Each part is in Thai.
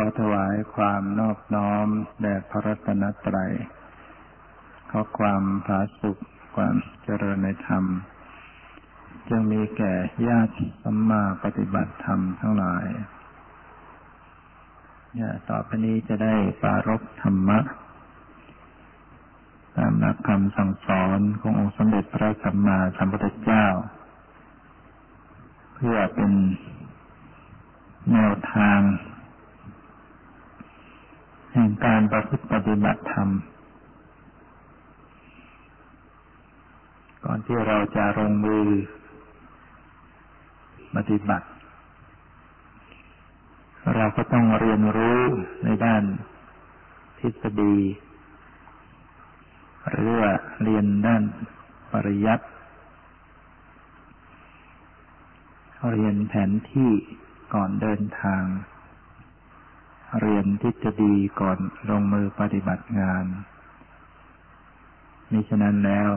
ขอถวายความนอบน้อมแด่พระรัตนตรัย ขอความผาสุขความเจริญในธรรมจงมีแก่ญาติสัมมาปฏิบัติธรรมทั้งหลายเนี่ยต่อไปนี้จะได้ปารบธรรมะ ตามหลักคำสั่งสอนขององค์สมเด็จพระสัมมาสัมพุทธเจ้า เพื่อเป็นแนวทาง แห่งการประพฤติปฏิบัติธรรม ก่อนที่เราจะลงมือปฏิบัติ เราก็ต้องเรียนรู้ในด้านทฤษฎีหรือว่าเรียนด้านปริยัติเรียนแผนที่ก่อนเดินทาง เรียนทฤษฎีก่อนลงมือปฏิบัติงานมิฉะนั้นแล้ว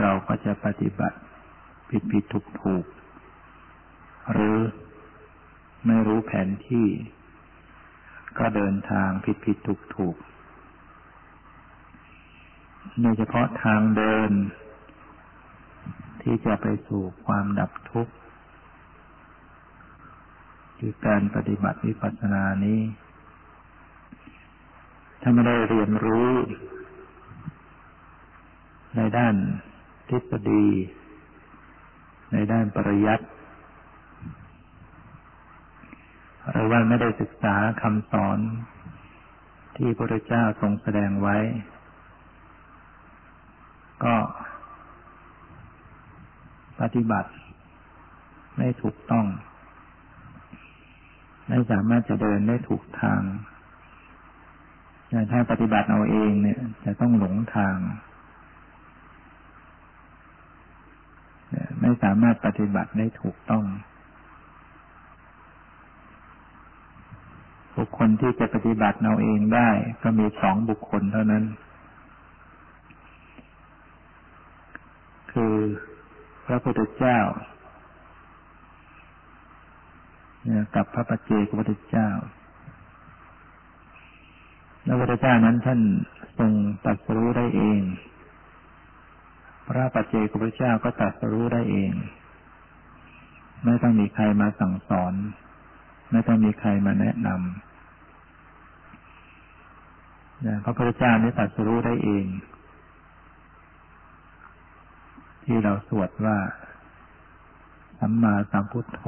เราก็จะปฏิบัติผิดผิดถูกถูก หรือไม่รู้แผนที่ ก็เดินทางผิดผิดถูกถูกโดยเฉพาะทางเดิน ที่จะไปสู่ความดับทุกข์ คือการปฏิบัติวิปัสสนานี้ ถ้าไม่ได้เรียนรู้ ในด้านทฤษฎี ในด้านปริยัติหรือว่าไม่ได้ศึกษาคำสอนที่พระเจ้าทรงแสดงไว้ ก็ ปฏิบัติ ไม่ถูกต้อง ไม่สามารถจะเดินได้ถูกทางแต่ถ้าปฏิบัติเอาเองเนี่ย จะต้องหลงทาง ไม่สามารถปฏิบัติได้ถูกต้อง บุคคลที่จะปฏิบัติเอาเองได้ ก็มีสองบุคคลเท่านั้น คือพระพุทธเจ้า กับพระปัจเจกพุทธเจ้าแล้วพระพุทธเจ้านั้นท่านทรงตัดสู้ได้เอง พระปัจเจกพุทธเจ้าก็ตัดสู้ได้เอง ไม่ต้องมีใครมาสั่งสอน ไม่ต้องมีใครมาแนะนำพระพุทธเจ้านี้ตัดสู้ได้เอง ที่เราสวดว่าสัมมาสัมพุทโธ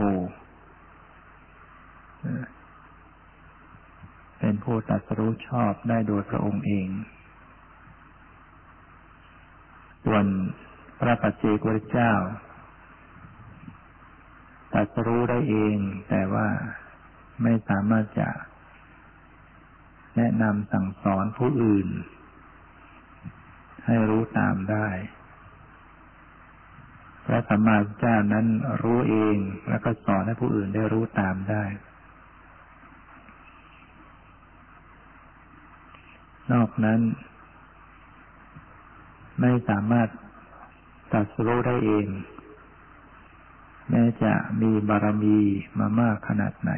เป็นผู้ตัดรู้ชอบได้โดยพระองค์เอง ส่วนพระปัจเจกพุทธเจ้าตัดรู้ได้เอง แต่ว่าไม่สามารถจะ แนะนำสั่งสอนผู้อื่น ให้รู้ตามได้ พระสัมมาสัมพุทธเจ้านั้นรู้เองแล้วก็สอนให้ผู้อื่นได้รู้ตามได้ นอกนั้น ไม่สามารถตัดสู้ได้เอง แม้จะมีบารมีมามากขนาดไหน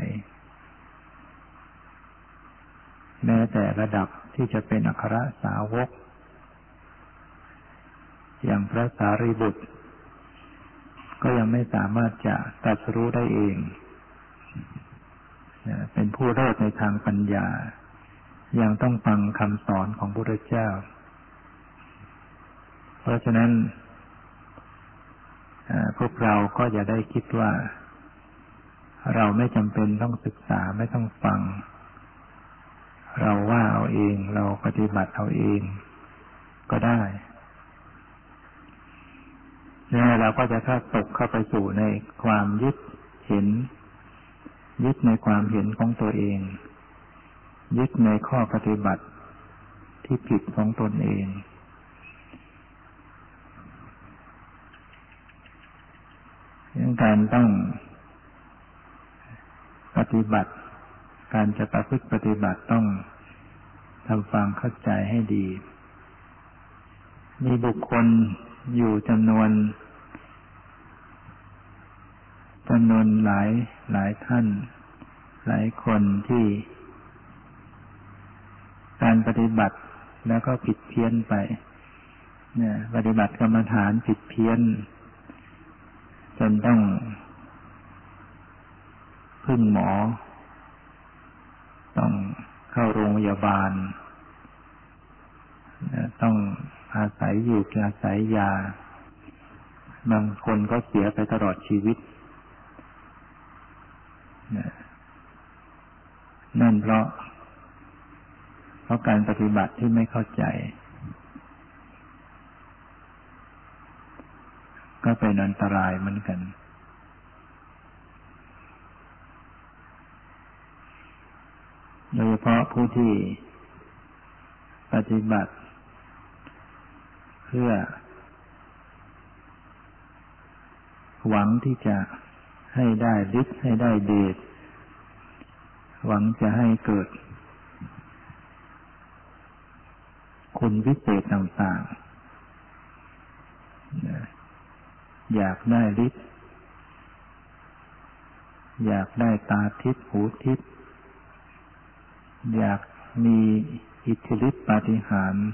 แม้แต่ระดับที่จะเป็นอัครสาวก อย่างพระสารีบุตร ก็ยังไม่สามารถจะตัดสู้ได้เอง เป็นผู้เลิศในทางปัญญา ยังต้องฟังคำสอนของพระพุทธเจ้า เพราะฉะนั้นพวกเราก็อย่าได้คิดว่า เราไม่จำเป็นต้องศึกษาไม่ต้องฟัง เราว่าเอาเองเราปฏิบัติเอาเองก็ได้เนี่ยเราก็จะถ้าตกเข้าไปสู่ในความยึดเห็น ยึดในความเห็นของตัวเอง ยึดในข้อปฏิบัติที่ผิดของตนเอง ยังการต้องปฏิบัติ การจะประพฤติปฏิบัติต้องทำฟังเข้าใจให้ดี มีบุคคลอยู่จำนวนจำนวนหลายหลายท่าน หลายคนที่ การปฏิบัติแล้วก็ผิดเพี้ยนไปเนี่ยปฏิบัติกรรมฐานผิดเพี้ยน จนต้องพึ่งหมอ ต้องเข้าโรงพยาบาล ต้องอาศัยอยู่อาศัยยา บางคนก็เสียไปตลอดชีวิต นั่นเพราะ ราะการปฏิบัติที่ไม่เข้าใจ ก็เป็นอันตรายเหมือนกัน โดยเฉพาะผู้ที่ปฏิบัติ เพื่อ หวังที่จะให้ได้ฤทธิ์ให้ได้เดชหวังจะให้เกิด คุณวิเศษต่างๆ อยากได้ฤทธิ์ อยากได้ตาทิพย์หูทิพย์ อยากมีอิทธิฤทธิปาฏิหาริย์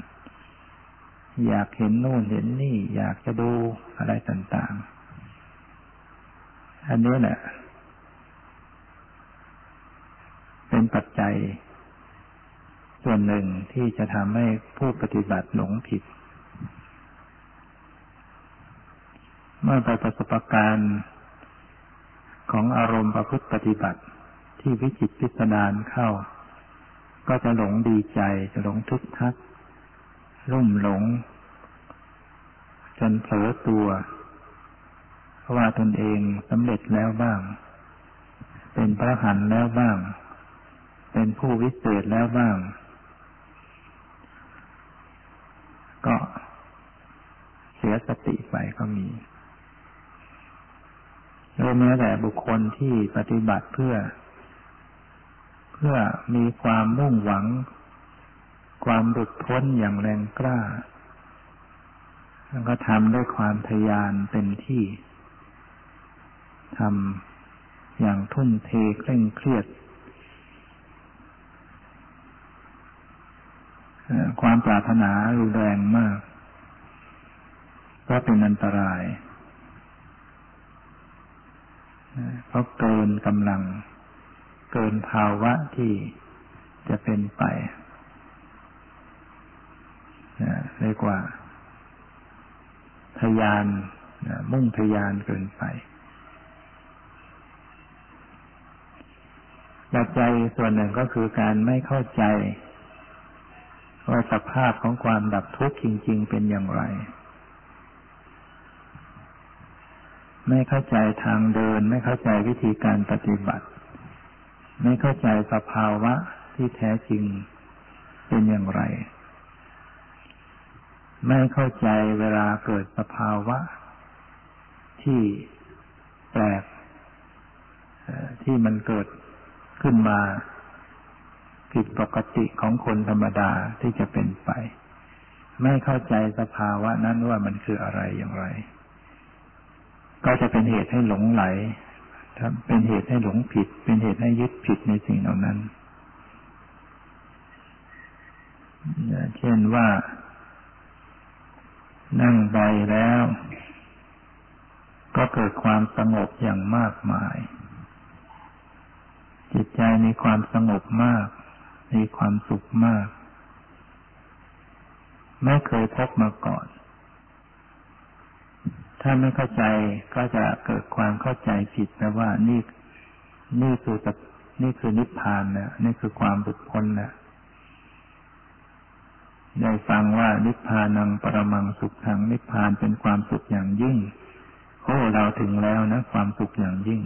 อยากเห็นโน่นเห็นนี่ อยากจะดูอะไรต่างๆ อันนี้แหละ เป็นปัจจัย ส่วนหนึ่งที่จะทำให้ผู้ปฏิบัติหลงผิด เมื่อไปประสบการณ์ของอารมณ์ประพฤติปฏิบัติที่วิจิตพิสดารเข้า ก็จะหลงดีใจจะหลงทุกข์ทัก รุ่มหลง จนเผลอตัวว่าตนเองสำเร็จแล้วบ้าง เป็นพระหันแล้วบ้าง เป็นผู้วิเศษแล้วบ้าง ก็เสียสติไปก็มีโดยแม้แต่บุคคลที่ปฏิบัติเพื่อ เพื่อมีความมุ่งหวัง ความหลุดพ้นอย่างแรงกล้าแล้วก็ทำด้วยความทยานเต็มที่ทำอย่างทุ่มเทเคร่งเครียด ความปรารถนารุนแรงมากก็เป็นอันตรายเพราะเกินกำลัง เกินภาวะที่จะเป็นไปเรียกว่า ทยานมุ่งทยานเกินไปปัจจัยส่วนหนึ่งก็คือการไม่เข้าใจ ว่าสภาพของความดับทุกข์จริง ๆ เป็นอย่างไร ไม่เข้าใจทางเดิน ไม่เข้าใจวิธีการปฏิบัติ ไม่เข้าใจสภาวะที่แท้จริงเป็นอย่างไร ไม่เข้าใจเวลาเกิดสภาวะ ที่แปลกที่มันเกิดขึ้นมา ผิดปกติของคนธรรมดาที่จะเป็นไป ไม่เข้าใจสภาวะนั้นว่ามันคืออะไรอย่างไร ก็จะเป็นเหตุให้หลงไหลเป็นเหตุให้หลงผิด เป็นเหตุให้ยึดผิดในสิ่งเหล่านั้นเช่นว่า นั่งไปแล้ว ก็เกิดความสงบอย่างมากมาย จิตใจมีความสงบมาก มีความสุขมาก ไม่เคยพบมาก่อน ถ้าไม่เข้าใจก็จะเกิดความเข้าใจผิดนะว่านี่นี่คือนี่คือนิพพานนะนี่คือความบุดพ้นนะได้ฟังว่านิพพานังปรมังสุขทางนิพพานเป็นความสุขอย่างยิ่งโอ้เราถึงแล้วนะ ความสุขอย่างยิ่ง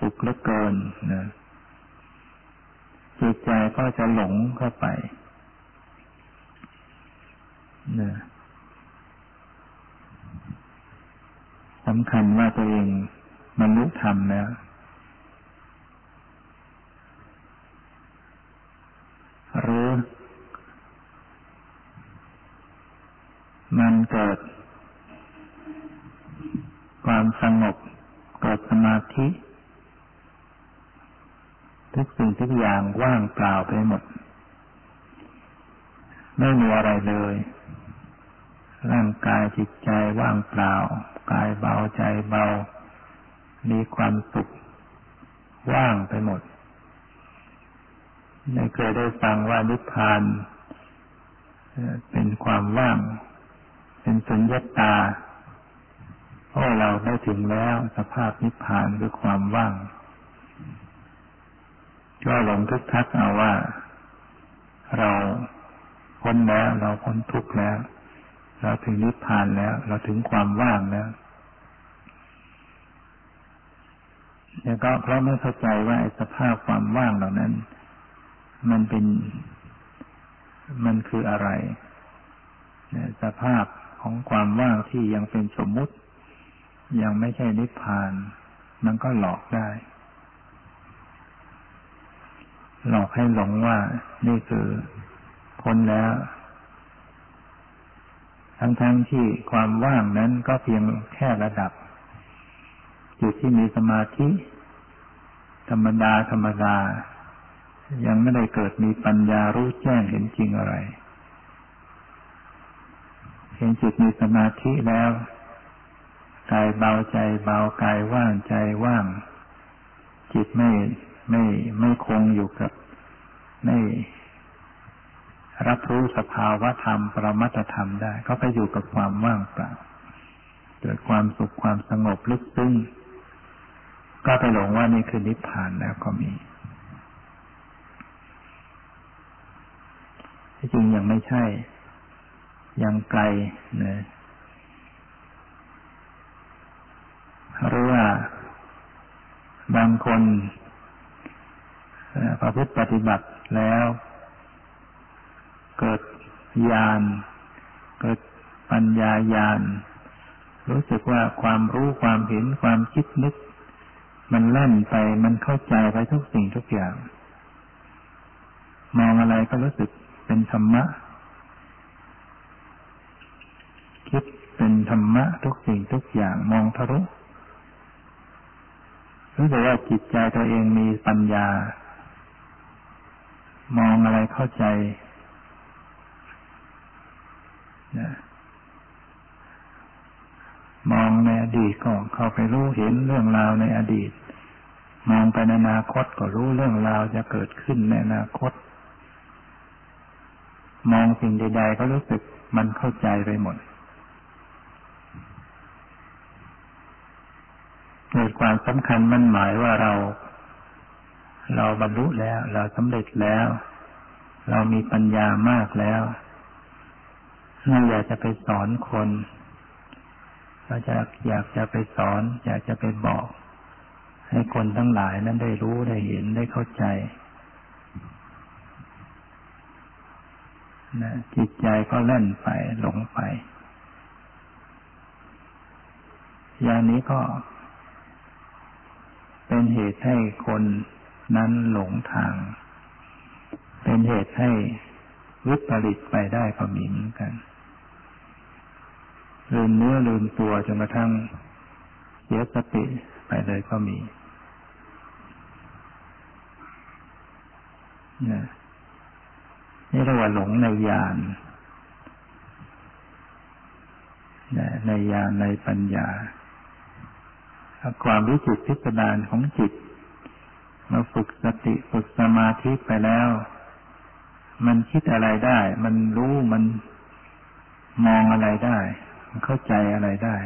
สุขเหลือเกินนะ จิตใจก็จะหลงเข้าไปนะสำคัญว่าตัวเองบรรลุธรรมแล้วหรือมันเกิด ความสงบเกิดสมาธิ ทุกสิ่งทุกอย่างว่างเปล่าไปหมด ไม่มีอะไรเลย ร่างกายจิตใจว่างเปล่า กายเบาใจเบา มีความสุข ว่างไปหมดไม่เคยได้ฟังว่านิพพานเป็นความว่าง เป็นสุญญตาเพราะเราได้ถึงแล้วสภาพนิพพานคือความว่าง ก็หลงทุกทักเอาว่า เราพ้นแล้วเราพ้นทุกข์แล้ว เราถึงนิพพานแล้ว เราถึงความว่างแล้วแล้วก็เพราะไม่เข้าใจว่าสภาพความว่างเหล่านั้น มันเป็น มันคืออะไรสภาพของความว่างที่ยังเป็นสมมุติ ยังไม่ใช่นิพพาน มันก็หลอกได้ หลอกให้หลงว่านี่คือพ้นแล้ว ทั้งๆทที่ความว่างนั้นก็เพียงแค่ระดับจุดที่มีสมาธิ ธรรมดาธรรมดา ยังไม่ได้เกิดมีปัญญารู้แจ้งเห็นจริงอะไรเห็นจิตมีสมาธิแล้วกายเบาใจเบากายว่างใจว่าง จิตไม่ ไม่ไม่คงอยู่กับไม่รับรู้สภาวะธรรม ปรมัตธรรมได้ ก็ไปอยู่กับความว่างเปล่าเกิดความสุขความสงบลึกซึ้งก็ไปหลงว่านี่คือนิพพานแล้วก็มีที่จริงยังไม่ใช่ ยังไกลนะหรือว่าบางคน ประพฤติปฏิบัติแล้ว เกิดญาณเกิดปัญญาญาณรู้สึกว่าความรู้ความเห็นความคิดนึก มันแล่นไปมันเข้าใจไปทุกสิ่งทุกอย่าง มองอะไรก็รู้สึกเป็นธรรมะ คิดเป็นธรรมะทุกสิ่งทุกอย่างมองทะลุรู้สึกว่าจิตใจตัวเองมีปัญญา มองอะไรเข้าใจนะมองในอดีตก็เข้าไปรู้เห็นเรื่องราวในอดีต มองไปในอนาคตก็รู้เรื่องราวจะเกิดขึ้นในอนาคต มองสิ่งใด ๆ ก็รู้สึกมันเข้าใจไปหมดเกิดความสำคัญมันหมายว่าเรา เราบรรลุแล้ว เราสำเร็จแล้ว เรามีปัญญามากแล้วเราอยากจะไปสอนคน เราจะอยากจะไปสอน อยากจะไปบอก ให้คนทั้งหลายนั้นได้รู้ได้เห็นได้เข้าใจนะจิตใจก็เล่นไปหลงไป อย่างนี้ก็เป็นเหตุให้คน นั้นหลงทาง เป็นเหตุให้วิปริตไปได้ก็มีเหมือนกันลืมเนื้อลืมตัวจนกระทั่งเสียสติไปเลยก็มีนี่เรียกว่าหลงในญาณในญาณในปัญญา ความวิจิตพิสดารของจิต มาฝึกสติฝึกสมาธิไปแล้ว มันคิดอะไรได้ มันรู้มันมองอะไรได้ มันเข้าใจอะไรได้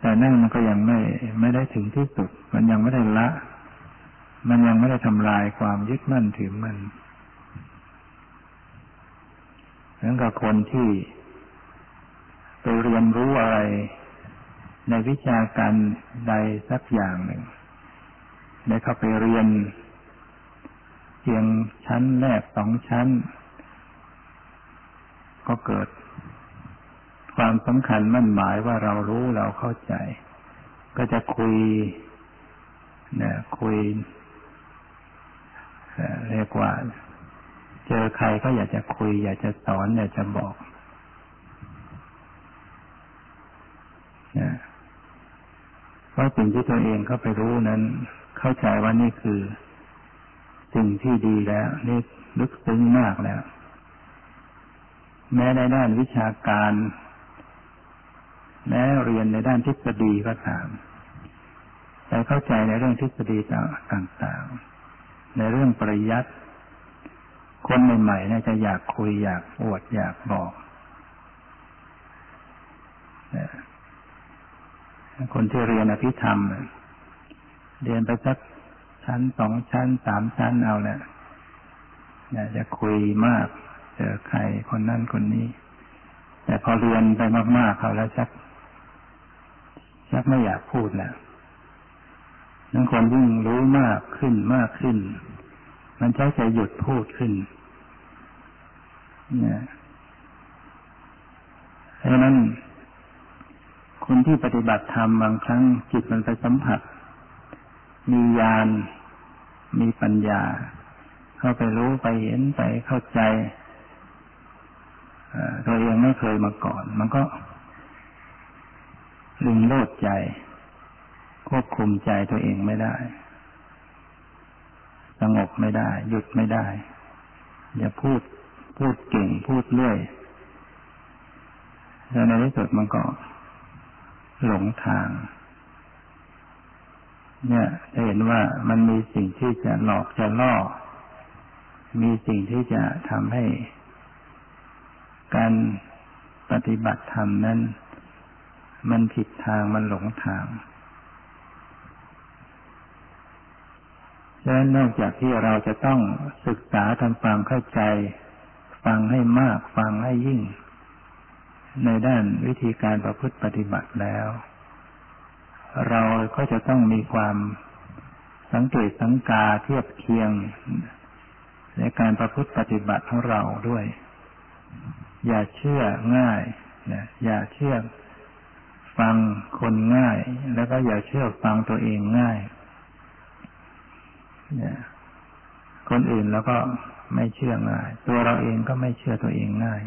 แต่นั่นมันก็ยังไม่ไม่ได้ถึงที่สุด มันยังไม่ได้ละ มันยังไม่ได้ทำลายความยึดมั่นถือมั่นเหมือนกับคนที่ไปเรียนรู้อะไรในวิชาการใดสักอย่างหนึ่ง ได้เข้าไปเรียนเพียงชั้นแรกสองชั้น ก็เกิด ความสำคัญมั่นหมายว่าเรารู้เราเข้าใจ ก็จะคุยเนี่ยคุยเรียกว่า เจอใครก็อยากจะคุย อยากจะสอน อยากจะบอกนะเพราะสิ่งที่ตัวเองเข้าไปรู้นั้น เข้าใจว่านี่คือ สิ่งที่ดีแล้ว นี่ลึกซึ้งมากแล้ว แม้ในด้านวิชาการ แม้เรียนในด้านทฤษฎีก็ตามแต่เข้าใจในเรื่องทฤษฎีต่างๆ ในเรื่องปริยัติคนใหม่ๆเนี่ยจะอยากคุยอยากอวดอยากบอกคนที่เรียนอภิธรรม เรียนไปสักชั้นสองชั้นสามชั้นเอาแหละอยากจะคุยมาก เจอใครคนนั้นคนนี้ แต่พอเรียนไปมาก ๆเขาแล้วชัก ชักไม่อยากพูดแล้วนั้นคนยิ่งรู้มากขึ้นมากขึ้น มันใช้จะหยุดพูดขึ้น เนี่ยเพราะนั้นคนที่ปฏิบัติธรรมบางครั้งจิตมันไปสัมผัส มีญาณมีปัญญา เข้าไปรู้ไปเห็นไปเข้าใจตัวเองไม่เคยมาก่อน มันก็ลึงโลดใจ ควบคุมใจตัวเองไม่ได้ สงบไม่ได้ หยุดไม่ได้ อย่าพูดพูดเก่งพูดเรื่อยแล้วในที่สุดมันก็หลงทาง เนี่ยจะเห็นว่ามันมีสิ่งที่จะหลอกจะล่อ มีสิ่งที่จะทำให้ การปฏิบัติธรรมนั้น มันผิดทางมันหลงทางดังนั้นนอกจากที่เราจะต้องศึกษาทำความเข้าใจ ฟังให้มาก ฟังให้ยิ่ง ในด้านวิธีการประพฤติปฏิบัติแล้ว เราก็จะต้องมีความสังเกตสังกาเทียบเคียง ในการประพฤติปฏิบัติของเราด้วย อย่าเชื่อง่ายนะอย่าเชื่อฟังคนง่าย แล้วก็อย่าเชื่อฟังตัวเองง่ายเนี่ยคนอื่นแล้วก็ไม่เชื่อง่าย ตัวเราเองก็ไม่เชื่อตัวเองง่าย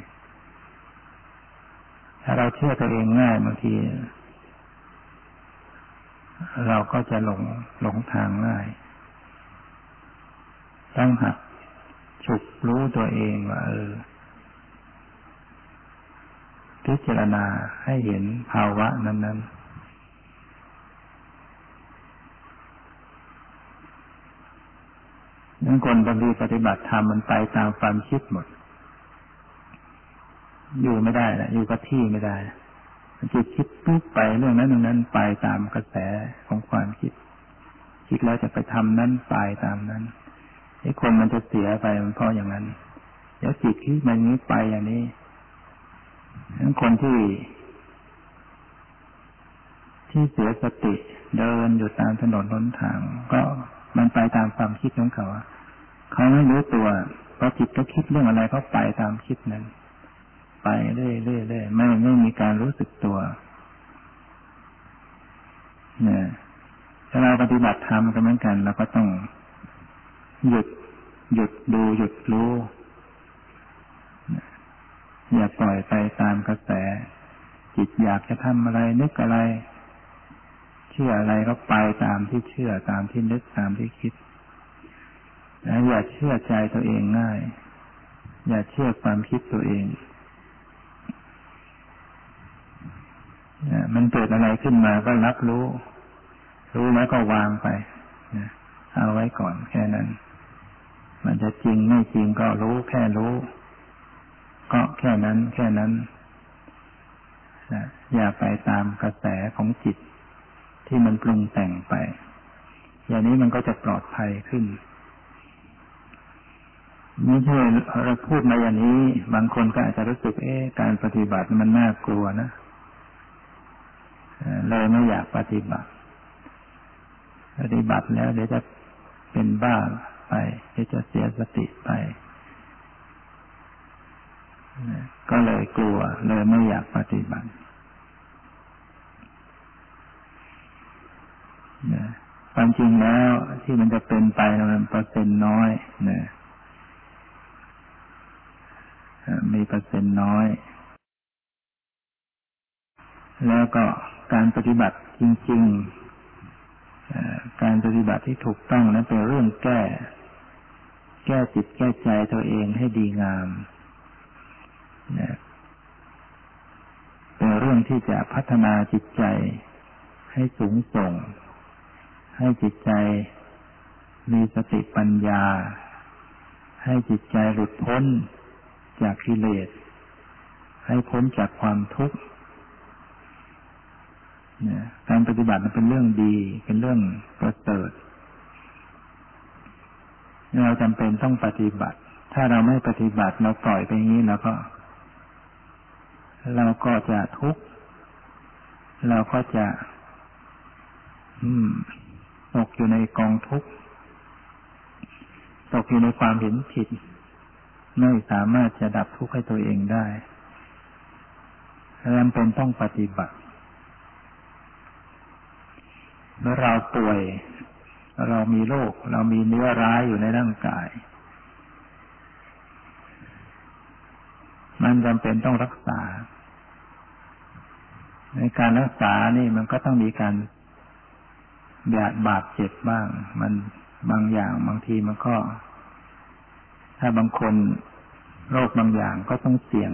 ถ้าเราเชื่อตัวเองง่ายบางที เราก็จะหลงหลงทางง่าย ต้องหักฉุกรู้ตัวเองว่าเออ พิจารณาให้เห็นภาวะนั้น ๆนั้นคนบางทีปฏิบัติธรรมมันไปตามความคิดหมด อยู่ไม่ได้นะอยู่กับที่ไม่ได้ จิตคิดปุ๊บไปเรื่องนั้นเรื่องนั้นไปตามกระแสของความคิด คิดแล้วจะไปทำนั้นไปตามนั้นไอ้คนมันจะเสียไปมันเพราะอย่างนั้นเดี๋ยวจิตคิดมันนี้ไปอย่างนี้นั้นคนที่ ที่เสียสติเดินอยู่ตามถนนหนทาง ก็มันไปตามความคิดของเขาเขาไม่รู้ตัวพอจิตก็คิดเรื่องอะไรเขาไปตามคิดนั้น ไปเรื่อยเร่ไม่ไม่มีการรู้สึกตัวเนี่ยถ้าเราปฏิบัติธรรมก็เหมือนกันเราก็ต้องหยุด หยุดดูหยุดรู้อย่าปล่อยไปตามกระแส จิตอยากจะทำอะไรนึกอะไร เชื่ออะไรก็ไปตามที่เชื่อตามที่นึกตามที่คิดนะอย่าเชื่อใจตัวเองง่าย อย่าเชื่อความคิดตัวเองนะ มันเกิดอะไรขึ้นมาก็รับรู้ รู้แล้วก็วางไปเอาไว้ก่อนแค่นั้น มันจะจริงไม่จริงก็รู้แค่รู้ ก็แค่นั้น แค่นั้นอย่าไปตามกระแสของจิต ที่มันปรุงแต่งไป อย่างนี้มันก็จะปลอดภัยขึ้นไม่ใช่เราพูดมาอย่างนี้ บางคนก็อาจจะรู้สึกเอ๊ะการปฏิบัติมันน่ากลัวนะ เลยไม่อยากปฏิบัติ ปฏิบัติแล้วเดี๋ยวจะเป็นบ้าไปเดี๋ยวจะเสียสติไป ก็เลยกลัว เลยไม่อยากปฏิบัติความจริงแล้วที่มันจะเป็นไปมันเปอร์เซ็นต์น้อยนะมีเปอร์เซ็นต์น้อย แล้วก็ การปฏิบัติจริงๆ การปฏิบัติที่ถูกต้องนั้นเป็นเรื่องแก้ แก้จิตแก้ใจตัวเองให้ดีงามเป็นเรื่องที่จะพัฒนาจิตใจให้สูงส่ง ให้จิตใจมีสติปัญญา ให้จิตใจหลุดพ้นจากกิเลส ให้พ้นจากความทุกข์ การปฏิบัติมันเป็นเรื่องดี เป็นเรื่องประเสริฐเราจำเป็นต้องปฏิบัติ ถ้าเราไม่ปฏิบัติเราปล่อยไปอย่างนี้เราก็ เราก็จะทุกข์เราก็จะ อืมตกอยู่ในกองทุกข์ตกอยู่ในความเห็นผิด ไม่สามารถจะดับทุกข์ให้ตัวเองได้จำเป็นต้องปฏิบัติ เมื่อเราป่วย เรามีโรคเรามีเนื้อร้ายอยู่ในร่างกาย มันจำเป็นต้องรักษา ในการรักษานี่มันก็ต้องมีการบาดบาดเจ็บบ้าง มันบางอย่างบางทีมันก็ ถ้าบางคนโรคบางอย่างก็ต้องเสี่ยง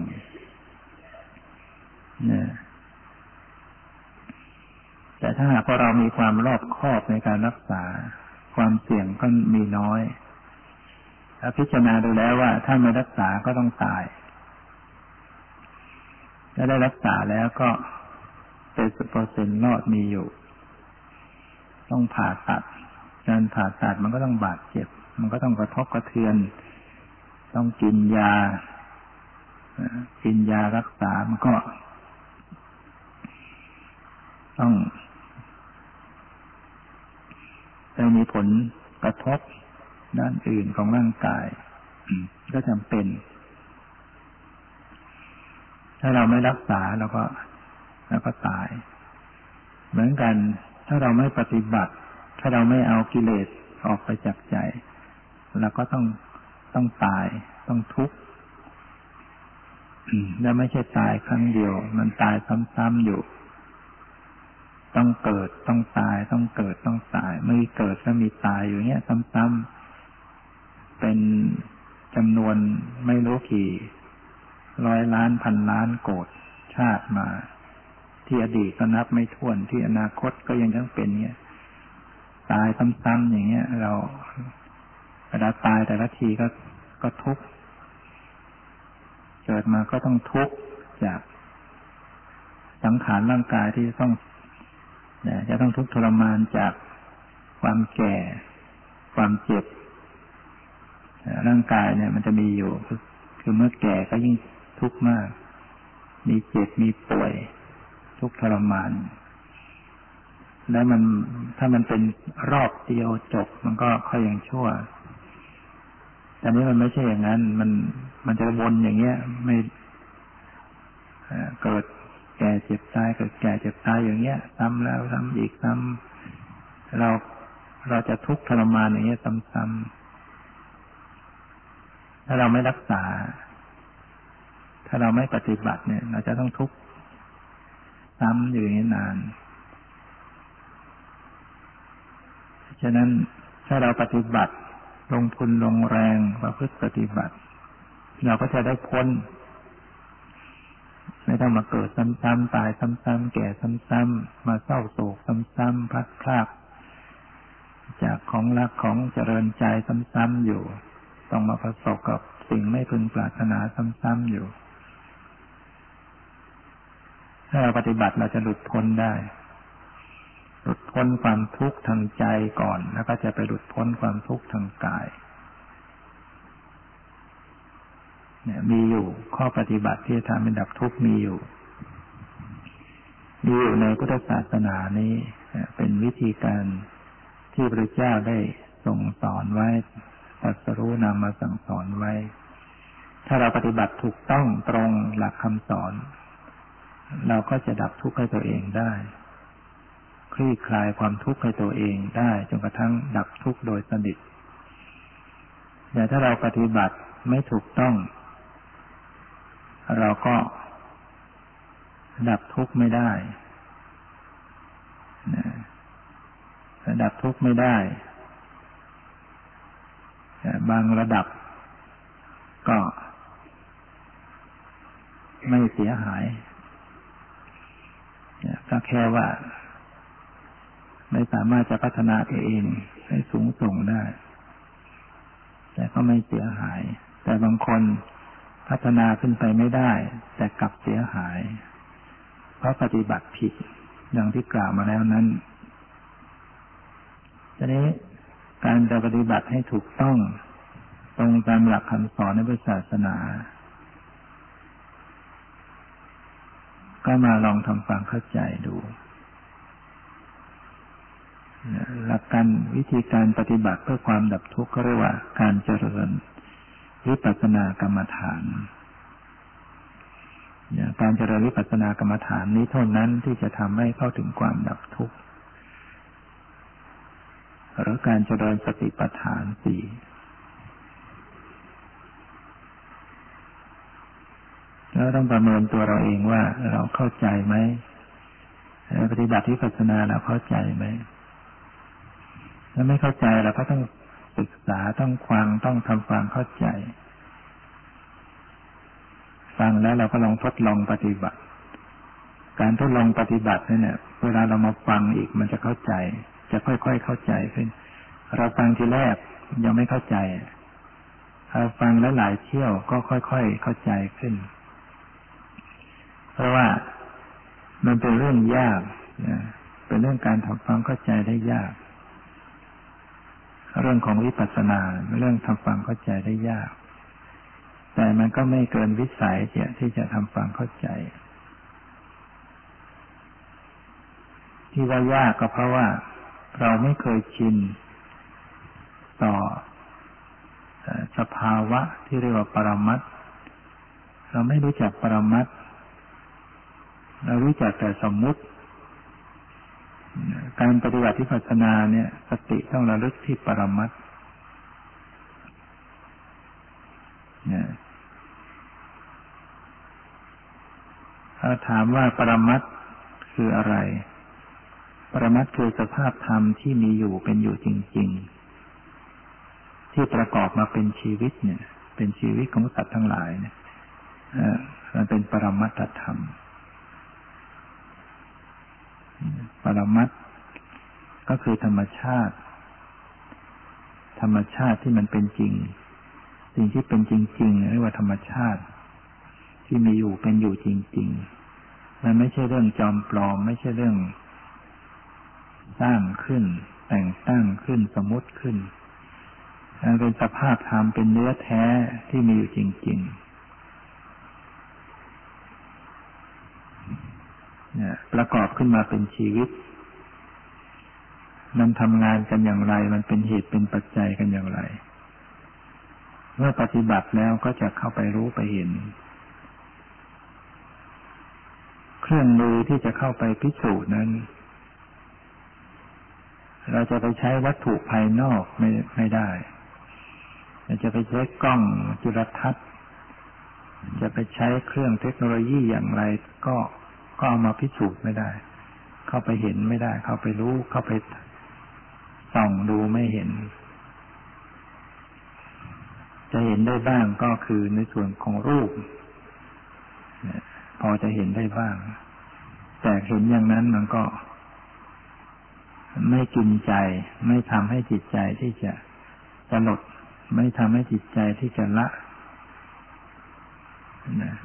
เนี่ย แต่ถ้าหากว่าเรามีความรอบคอบในการรักษา ความเสี่ยงก็มีน้อยถ้าพิจารณาดูแล้วว่า ถ้าไม่รักษาก็ต้องตายถ้าได้รักษาแล้วก็เป็นสเปอร์เซ็นต์รอดมีอยู่ ต้องผ่าตัด การผ่าตัดมันก็ต้องบาดเจ็บ มันก็ต้องกระทบกระเทือน ต้องกินยา กินยารักษา มันก็ ต้อง จะมีผลกระทบด้านอื่นของร่างกายก็จำเป็น ถ้าเราไม่รักษาเราก็เราก็ตาย เหมือนกัน ถ้าเราไม่ปฏิบัติ ถ้าเราไม่เอากิเลสออกไปจากใจเราก็ต้องต้องตาย ต้องทุกข์และไม่ใช่ตายครั้งเดียว มันตายซ้ำๆอยู่ ต้องเกิดต้องตายต้องเกิดต้องตายไม่เกิดก็มีตายอยู่เนี้ยซ้ำๆเป็นจำนวนไม่รู้กี่ร้อยล้านพันล้านโกดชาติมา ที่อดีตก็นับไม่ถ้วนที่อนาคตก็ยังต้องเป็นเนี้ยตายซ้ำๆอย่างเงี้ย เราเวลาตายแต่ละทีก็ก็ทุกข์เกิดมาก็ต้องทุกข์จากสังขารร่างกายที่ต้อง จะต้องทุกข์ทรมานจากความแก่ ความเจ็บร่างกายเนี่ย มันจะมีอยู่ คือเมื่อแก่ก็ยิ่งทุกข์มาก มีเจ็บมีป่วย ทุกข์ทรมาน แล้วมันถ้ามันเป็นรอบเดียวจบ มันก็ค่อยยังชั่ว แต่นี้มันไม่ใช่อย่างนั้น มันมันจะวนอย่างเงี้ย ไม่เกิด แก่เจ็บตายเกิดแก่เจ็บตายอย่างเงี้ยซ้ำแล้วซ้ำอีกซ้ำเราเราจะทุกข์ทรมานอย่างเงี้ยซ้ำๆถ้าเราไม่รักษา ถ้าเราไม่ปฏิบัติเนี่ย เราจะต้องทุกข์ซ้ำอยู่อย่างนี้นานฉะนั้นถ้าเราปฏิบัติ ลงทุนลงแรงประพฤติปฏิบัติ เราก็จะได้พ้น ไม่ต้องมาเกิดซ้ำๆตายซ้ำๆแก่ซ้ำๆมาเศร้าโศกซ้ำๆพัดพลากจากของรักของเจริญใจซ้ำๆอยู่ ต้องมาประสบกับสิ่งไม่พึงปรารถนาซ้ำๆอยู่ ถ้าเราปฏิบัติเราจะหลุดพ้นได้ หลุดพ้นความทุกข์ทางใจก่อน แล้วก็จะไปหลุดพ้นความทุกข์ทางกาย เนี่ยมีอยู่ข้อปฏิบัติที่จะทำให้ดับทุกข์มีอยู่ มีอยู่ในพุทธศาสนานี้เป็นวิธีการที่พระเจ้าได้ทรงสอนไว้ตรัสรู้นำมาสั่งสอนไว้ ถ้าเราปฏิบัติถูกต้องตรงหลักคำสอน เราก็จะดับทุกข์ให้ตัวเองได้ คลี่คลายความทุกข์ให้ตัวเองได้จนกระทั่งดับทุกข์โดยสนิทแต่ถ้าเราปฏิบัติไม่ถูกต้อง เราก็ดับทุกข์ไม่ได้นะดับทุกข์ไม่ได้ บางระดับก็ไม่เสียหาย ก็แค่ว่า ไม่สามารถจะพัฒนาตัวเองให้สูงส่งได้ แต่ก็ไม่เสียหาย แต่บางคน พัฒนาขึ้นไปไม่ได้ แต่กลับเสียหาย เพราะปฏิบัติผิดอย่างที่กล่าวมาแล้วนั้นทีนี้การจะปฏิบัติให้ถูกต้อง ตรงตามหลักคำสอนในพุทธศาสนา ก็มาลองทำความเข้าใจดูหลักการวิธีการปฏิบัติเพื่อความดับทุกข์ก็เรียกว่าการเจริญ วิปัสสนากรรมฐานการเจริญวิปัสสนากรรมฐานนี้เท่านั้นที่จะทำให้เข้าถึงความดับทุกข์หรือการเจริญสติปัฏฐานสี่แล้วต้องประเมินตัวเราเองว่าเราเข้าใจไหมปฏิบัติที่ปัสนาเราเข้าใจไหมถ้าไม่เข้าใจเราก็ต้อง ศึกษาต้องฟังต้องทำความเข้าใจ ฟังแล้วเราก็ลองทดลองปฏิบัติ การทดลองปฏิบัติเนี่ยเวลาเรามาฟังอีกมันจะเข้าใจ จะค่อยๆเข้าใจขึ้น เราฟังทีแรกยังไม่เข้าใจถ้าฟังแล้วหลายเที่ยวก็ค่อยๆเข้าใจขึ้น เพราะว่ามันเป็นเรื่องยาก เป็นเรื่องการทำความเข้าใจได้ยาก เรื่องของวิปัสสนาเรื่องทำความเข้าใจได้ยาก แต่มันก็ไม่เกินวิสัยที่จะทำความเข้าใจ ที่ว่ายากก็เพราะว่า เราไม่เคยชินต่อสภาวะที่เรียกว่าปรมัตเราไม่รู้จักปรมัตเรารู้จักแต่สมมุติ การปฏิบัติที่พัฒนาเนี่ย สติต้องระลึกที่ปรมัตเนี่ยถ้าถามว่าปรมัตคืออะไร ปรมัตคือสภาพธรรมที่มีอยู่เป็นอยู่จริง ๆ ที่ประกอบมาเป็นชีวิตเนี่ย เป็นชีวิตของสัตว์ทั้งหลายเนี่ยมันเป็นปรมัตธรรม ปรมัตก็คือธรรมชาติ ธรรมชาติที่มันเป็นจริง สิ่งที่เป็นจริงๆเรียกว่าธรรมชาติ ที่มีอยู่เป็นอยู่จริงๆมันไม่ใช่เรื่องจอมปลอม ไม่ใช่เรื่อง สร้างขึ้น แต่งตั้งขึ้นสมมติขึ้นมันเป็นสภาพธรรมเป็นเนื้อแท้ที่มีอยู่จริง ๆเนี่ย ประกอบขึ้นมาเป็นชีวิต มันทำงานกันอย่างไร มันเป็นเหตุเป็นปัจจัยกันอย่างไร เมื่อปฏิบัติแล้วก็จะเข้าไปรู้ไปเห็น เครื่องมือที่จะเข้าไปพิสูจน์นั้น เราจะไปใช้วัตถุภายนอกไม่ไม่ได้จะไปใช้กล้องจุลทรรศน์จะไปใช้เครื่องเทคโนโลยีอย่างไรก็ ก็เอามาพิสูจน์ไม่ได้ เข้าไปเห็นไม่ได้ เข้าไปรู้ เข้าไปส่องดูไม่เห็น จะเห็นได้บ้างก็คือในส่วนของรูป พอจะเห็นได้บ้าง แต่เห็นอย่างนั้นมันก็ไม่กินใจ ไม่ทำให้จิตใจที่จะสลดไม่ทำให้จิตใจที่จะละนะ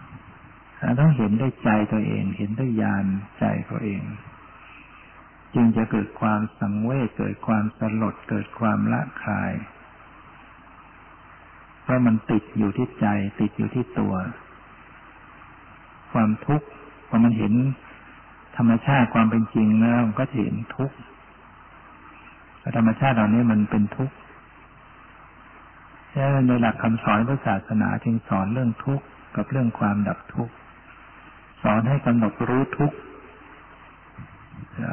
ต้องเห็นด้วยใจตัวเอง เห็นด้วยญาณใจตัวเอง จึงจะเกิดความสังเวชเกิดความสลดเกิดความละคลายเพราะมันติดอยู่ที่ใจ ติดอยู่ที่ตัว ความทุกข์พอมันเห็นธรรมชาติความเป็นจริงแล้วก็จะเห็นทุกข์ธรรมชาติเหล่านี้มันเป็นทุกข์ในหลักคำสอนพระศาสนาจึงสอนเรื่องทุกข์กับเรื่องความดับทุกข์ สอนให้กำหนดรู้ทุกข์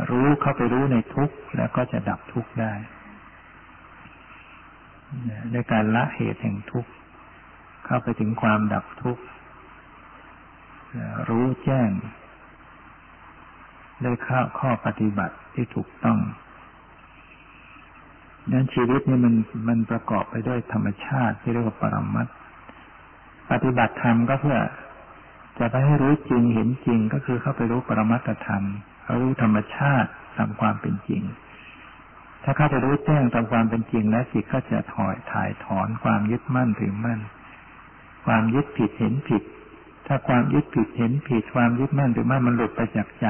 รู้เข้าไปรู้ในทุกข์แล้วก็จะดับทุกข์ได้ด้วยการละเหตุแห่งทุกข์เข้าไปถึงความดับทุกข์รู้แจ้งด้วยข้อข้อปฏิบัติที่ถูกต้องนั้นชีวิตนี่มันมันประกอบไปด้วยธรรมชาติที่เรียกว่าปรมัตปฏิบัติธรรมก็เพื่อ จะไปให้รู้จริงเห็นจริงก็คือเข้าไปรู้ปรมัตธรรมเขารู้ธรรมชาติตามความเป็นจริง ถ้าเข้าไปรู้แจ้งตามความเป็นจริง แล้วจิตก็จะถอยถ่ายถอนความยึดมั่นถือมั่น ความยึดผิดเห็นผิด ถ้าความยึดผิดเห็นผิด ความยึดมั่นถือมั่นมันหลุดไปจากใจ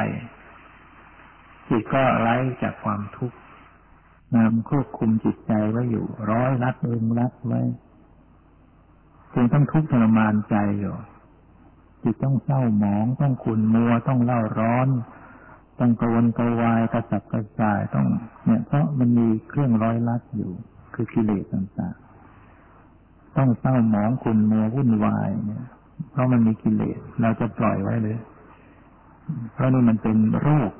จิตก็ไร้จากความทุกข์นำควบคุมจิตใจไว้อยู่ ร้อยรัดเองรัดไว้จึงต้องทุกข์ทรมานใจอยู่ จิตต้องเศร้าหมอง ต้องขุนมัว ต้องเล่าร้อน ต้องกระวนกวายกระสับกระส่ายต้อง เนี่ย เพราะมันมีเครื่องร้อยลัดอยู่ คือกิเลสต่างๆ ต้องเศร้าหมองขุนมัววุ่นวายเนี่ย เพราะมันมีกิเลสเราจะปล่อยไว้เลยเพราะนี่มันเป็นโรค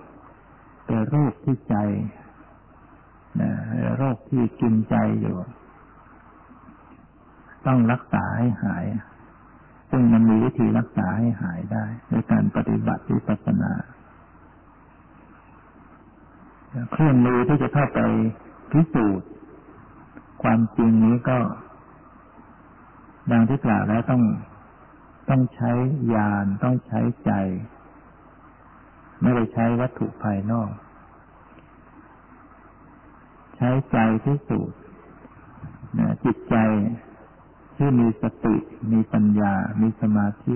เป็นโรคที่ใจนะโรคที่กินใจอยู่ ต้องรักษาให้หาย ซึ่งมันมีวิธีรักษาให้หายได้โดยการปฏิบัติวิปัสสนา เครื่องมือที่จะเข้าไปพิสูจน์ความจริงนี้ก็ ดังที่กล่าวแล้วต้องต้องใช้ญาณต้องใช้ใจ ไม่ได้ใช้วัตถุภายนอก ใช้ใจที่สูจน์จิตใจ ที่มีสติ มีปัญญา มีสมาธิ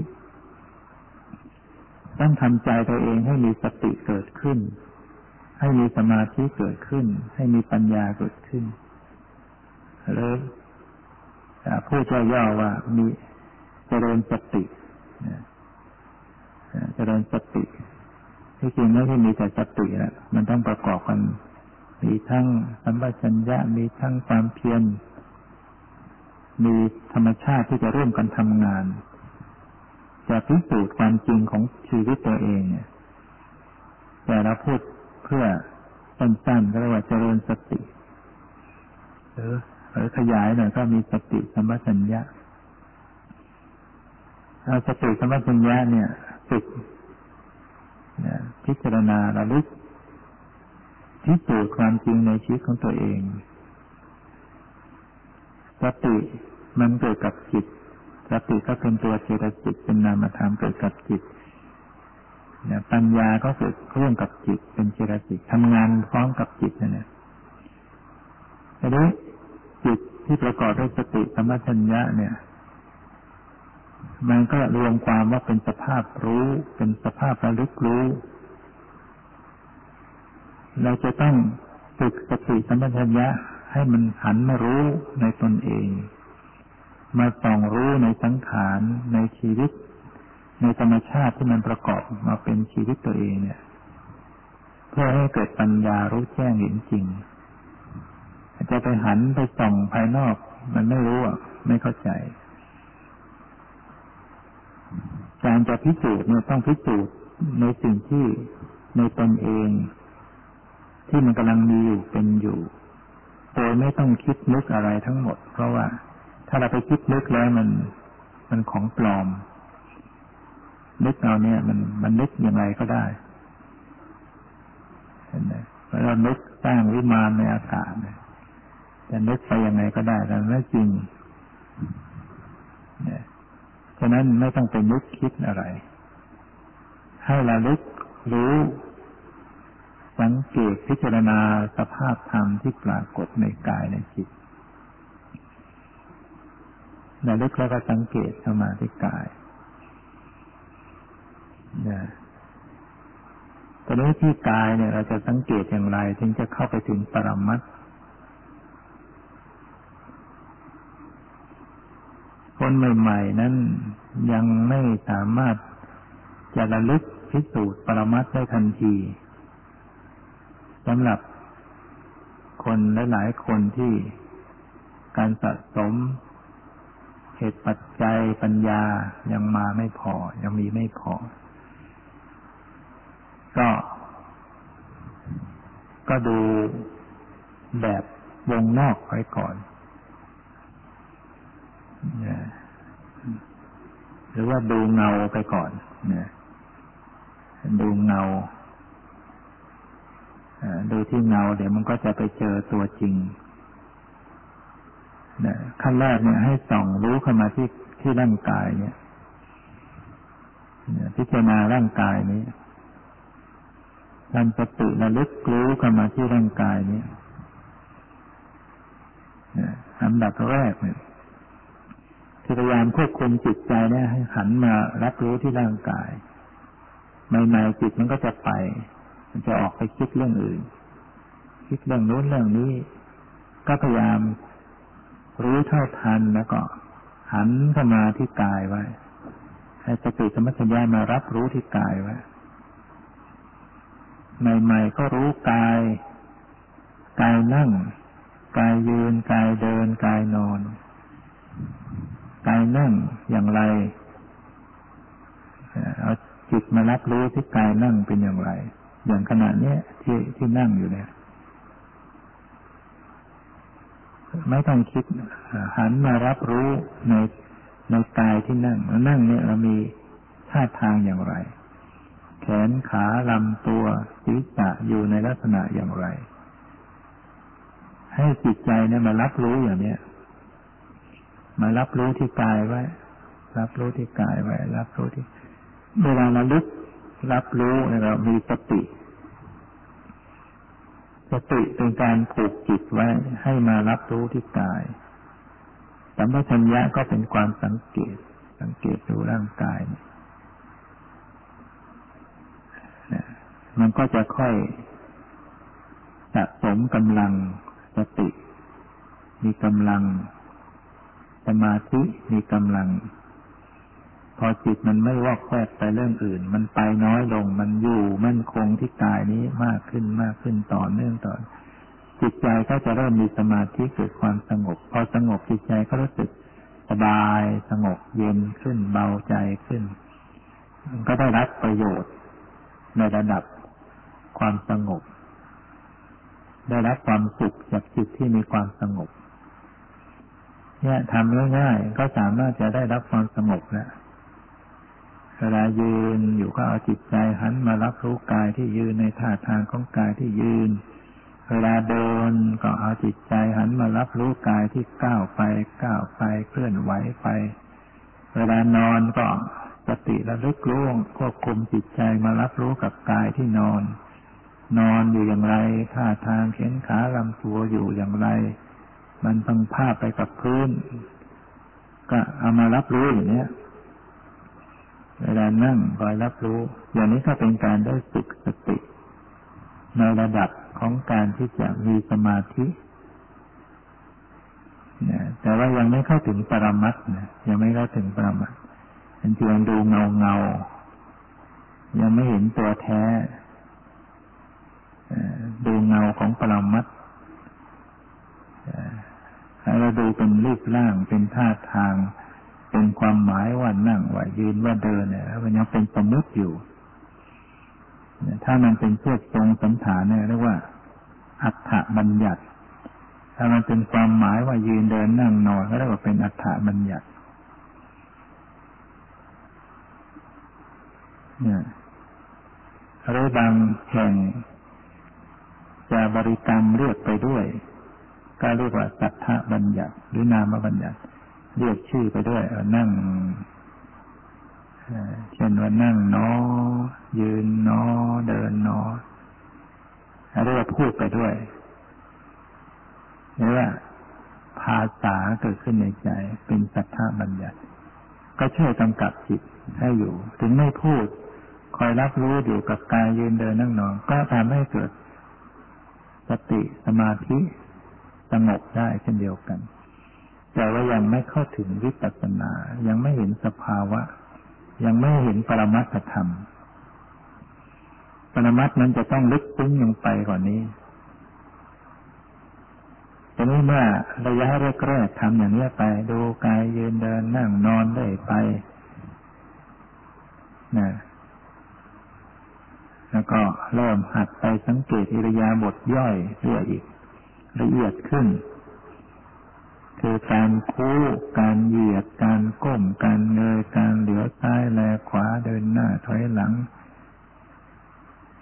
ต้องทำใจตัวเองให้มีสติเกิดขึ้น ให้มีสมาธิเกิดขึ้น ให้มีปัญญาเกิดขึ้นหรือผู้เจ้าย่อว่ามีเจริญสติเจริญสติที่จริงไม่ใช่มีแต่สติแล้วมันต้องประกอบกัน มีทั้งสัมปชัญญะ มีทั้งความเพียร มีธรรมชาติที่จะร่วมกันทำงาน จะพิสูจน์ความจริงของชีวิตตัวเองเนี่ย แต่เราพูดเพื่อสั้นๆก็เรียกว่าเจริญสติ หรือหรือขยายหน่อยก็มีสติสัมปชัญญะเอาสติสัมปชัญญะเนี่ยฝึกพิจารณาระลึกพิสูจน์ความจริงในชีวิตของตัวเอง สติมันเกิดกับจิต สติก็เป็นตัวเจตสิกเป็นนามธรรมเกิดกับจิตนี่ยปัญญาก็เกิดร่วมกับจิต เป็นเจตสิกทำงานพร้อมกับจิตนั่นแหละแต่ด้วยจิตที่ประกอบด้วยสติสมัชัญญะเนี่ย มันก็รวมความว่าเป็นสภาพรู้ เป็นสภาพระลึกรู้ เราจะต้องฝึกสติสัมปชัญญะ ให้มันหันมารู้ในตนเอง มาส่องรู้ในสังขารในชีวิต ในธรรมชาติที่มันประกอบมาเป็นชีวิตตัวเองเนี่ย เพื่อให้เกิดปัญญารู้แจ้งเห็นจริงจะไปหันไปส่องภายนอก มันไม่รู้อะ ไม่เข้าใจ การจะพิสูจน์เนี่ยต้องพิสูจน์ในสิ่งที่ในตนเอง ที่มันกำลังมีอยู่เป็นอยู่ โดยไม่ต้องคิดนึกอะไรทั้งหมด เพราะว่าถ้าเราไปคิดนึกแล้วมันมันของปลอม นึกเอาเนี่ย มันมันนึกยังไงก็ได้เห็นไหมเรานึกสร้างวิมานในอากาศจะนึกไปยังไงก็ได้แต่ไม่จริงเนี่ยฉะนั้นไม่ต้องไปนึกคิดอะไร ให้เราลึกรู้ สังเกตพิจารณาสภาพธรรมที่ปรากฏในกายในจิตระลึกแล้วก็สังเกตเข้ามาที่กายนะตอนนี้ที่กายเนี่ย เราจะสังเกตอย่างไร ถึงจะเข้าไปถึงปรมัตคนใหม่ ๆ นั้นยังไม่สามารถจะระลึกพิสูจน์ปรมัตได้ทันที สำหรับคนหลายๆคนที่การสะสมเหตุปัจจัยปัญญายังมาไม่พอ ยังมีไม่พอ ก็ก็ดูแบบวงนอกไว้ก่อน หรือว่าดูเงาไปก่อนเนี่ยดูเงา ดูที่เงาเดี๋ยวมันก็จะไปเจอตัวจริงนะขั้นแรกเนี่ยให้ส่องรู้เข้ามาที่ที่ร่างกายเนี่ยพิจารณาร่างกายนี้ทำสติระลึกรู้เข้ามาที่ร่างกายนี้อันดับแรกเนี่ยพยายามควบคุมจิตใจเนี่ยให้หันมารับรู้ที่ร่างกายใหม่ๆจิตมันก็จะไป มันจะออกไปคิดเรื่องอื่น คิดเรื่องโน้นเรื่องนี้ ก็พยายามรู้เท่าทันแล้วก็หันเข้ามาที่กายไว้ให้สติสมัชัญญามารับรู้ที่กายไว้ใหม่ๆก็รู้กาย กายนั่ง กายยืน กายเดิน กายนอน กายนั่งอย่างไรเอาจิตมารับรู้ที่กายนั่งเป็นอย่างไร อย่างขณะนี้ที่ที่นั่งอยู่เนี่ย ไม่ต้องคิดหันมารับรู้ในในกายที่นั่งนั่งเนี่ยเรามีท่าทางอย่างไร แขนขาลำตัวศีรษะอยู่ในลักษณะอย่างไร ให้จิตใจเนี่ยมารับรู้อย่างเนี้ยมารับรู้ที่กายไว้ รับรู้ที่กายไว้ รับรู้ที่ เวลาเระลึกรับรู้เรามีสติ สติเป็นการผูกจิตไว้ให้มารับรู้ที่กาย สัมปชัญญะก็เป็นความสังเกต สังเกตดูร่างกายมันก็จะค่อยสะสมกำลังสติ มีกำลัง สมาธิมีกำลัง พอจิตมันไม่วอกแวกไปเรื่องอื่น มันไปน้อยลง มันอยู่มั่นคงที่กายนี้มากขึ้นมากขึ้นต่อเนื่องต่อ จิตใจก็จะเริ่มมีสมาธิเกิดความสงบ พอสงบจิตใจก็รู้สึกสบายสงบเย็นขึ้นเบาใจขึ้น ก็ได้รับประโยชน์ ในระดับความสงบ ได้รับความสุขจากจิตที่มีความสงบ เนี่ยทำง่ายๆก็สามารถจะได้รับความสงบแล้ว เวลายืนอยู่ก็เอาจิตใจหันมารับรู้กายที่ยืนในท่าทางของกายที่ยืน เวลาเดินก็เอาจิตใจหันมารับรู้กายที่ก้าวไปก้าวไปเคลื่อนไหวไป เวลานอนก็สติระลึกรู้ควบคุมจิตใจมารับรู้กับกายที่นอน นอนอยู่อย่างไรท่าทางเข็นขาลำตัวอยู่อย่างไร มันต้องภาพไปกับพื้น ก็เอามารับรู้อย่างนี้ เวลานั่งคอยรับรู้ อย่างนี้ก็เป็นการได้ฝึกสติ ในระดับของการที่จะมีสมาธิแต่ว่ายังไม่เข้าถึงปรมัตนะยังไม่เข้าถึงปรมัตเป็นเพียงดูเงาเงายังไม่เห็นตัวแท้ดูเงาของปรมัตเราดูเป็นรูปร่างเป็นท่าทาง เป็นความหมายว่านั่งว่ายืนว่าเดินเนี่ยมันยังเป็นสมมติอยู่ถ้ามันเป็นเพื่อทรงสันฐานเนี่ยเรียกว่า อัฏฐบัญญัติ ถ้ามันเป็นความหมายว่ายืนเดินนั่งนอนก็เรียกว่าเป็นอัฏฐบัญญัติ เนี่ยหรือบางแห่งจะบริกรรมเรียกไปด้วย ก็เรียกว่าสัทธบัญญัติ หรือนามบัญญัติ เรียกชื่อไปด้วยนั่งเช่นว่านั่งนอ ยืนนอ เดินนอเรียกว่าพูดไปด้วยเรียกว่าภาษาเกิดขึ้นในใจเป็นสัทธาบัญญัติ ก็ช่วยกำกับจิตให้อยู่ ถึงไม่พูด คอยรับรู้อยู่กับกายยืนเดินนั่งนอน ก็ทำให้เกิดสติสมาธิสงบได้เช่นเดียวกัน แต่ว่ายังไม่เข้าถึงวิปัสสนา ยังไม่เห็นสภาวะ ยังไม่เห็นปรมัตธรรม ปรมัตนั้นจะต้องลึกซึ้งลงไปกว่านี้ทีนี้เมื่อระยะแรกๆทำอย่างนี้ไป ดูกายยืนเดินนั่งนอนได้ไปนะแล้วก็เริ่มหัดไปสังเกตอิริยาบถย่อยเรื่อยอีก ละเอียดขึ้น คือการคู่การเหยียด การก้ม การเงย การเหลียวซ้ายแลขวาเดินหน้าถอยหลัง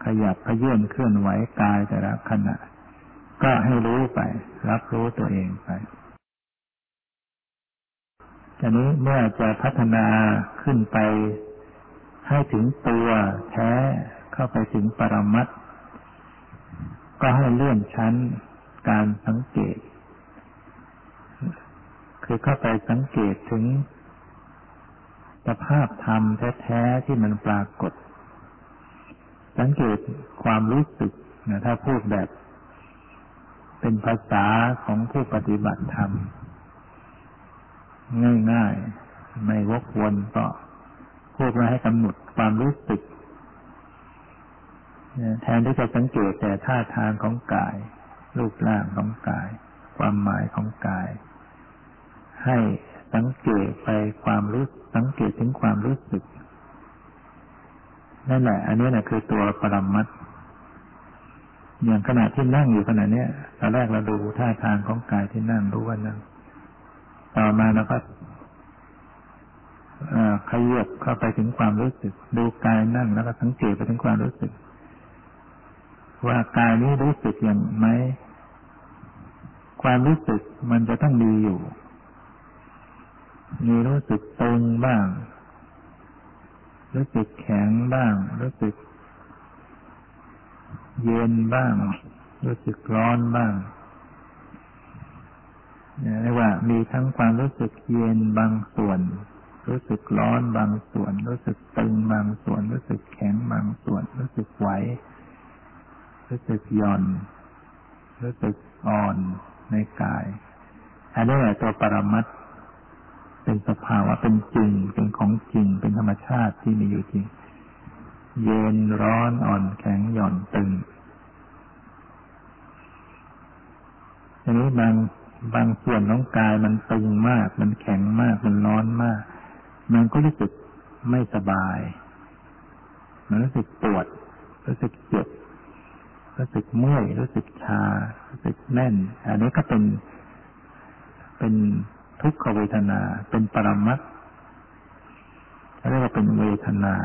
ขยับขยื่นเคลื่อนไหวกายแต่ละขณะ ก็ให้รู้ไป รับรู้ตัวเองไปอันนี้เมื่อจะพัฒนาขึ้นไป ให้ถึงตัวแท้เข้าไปถึงปรมัตก็ให้เลื่อนชั้นการสังเกต คือเข้าไปสังเกตถึงสภาพธรรมแท้ๆที่มันปรากฏ สังเกตความรู้สึกนะถ้าพูดแบบ เป็นภาษาของผู้ปฏิบัติธรรม ง่ายๆ ไม่วกวนก็พูดมาให้กำหนดความรู้สึกแทนที่จะสังเกตแต่ท่าทางของกาย รูปร่างของกาย ความหมายของกาย ให้สังเกตไปความรู้สังเกตถึงความรู้สึกนั่นแหละ อันนี้แหละคือตัวปรมัตอย่างขณะที่นั่งอยู่ขณะเนี้ยตอนแรกเราดูท่าทางของกายที่นั่งรู้ว่านั่งต่อมาเราก็ขยับเข้าไปถึงความรู้สึก ดูกายนั่งแล้วก็สังเกตไปถึงความรู้สึก ว่ากายนี้รู้สึกอย่างไหมความรู้สึกมันจะต้องมีอยู่ มีรู้สึกตึงบ้าง รู้สึกแข็งบ้าง รู้สึก เย็นบ้าง รู้สึกร้อนบ้างเรียกว่า มีทั้งความรู้สึกเย็นบางส่วน รู้สึกร้อนบางส่วน รู้สึกตึงบางส่วน รู้สึกแข็งบางส่วน รู้สึกไหวรู้สึกหย่อน รู้สึกอ่อนในกายอันนี้แหละตัวปรมัต เป็นสภาวะเป็นจริง เป็นของจริง เป็นธรรมชาติที่มีอยู่จริง เย็นร้อนอ่อนแข็งหย่อนตึงอันนี้บางบางส่วนของกายมันตึงมาก มันแข็งมาก มันร้อนมาก มันก็รู้สึกไม่สบาย มันรู้สึกปวด รู้สึกเจ็บ รู้สึกเมื่อย รู้สึกชา รู้สึกแน่น อันนี้ก็เป็น เป็น ทุกขเวทนา เป็นปรมัตเรียกว่าเป็นเวทนา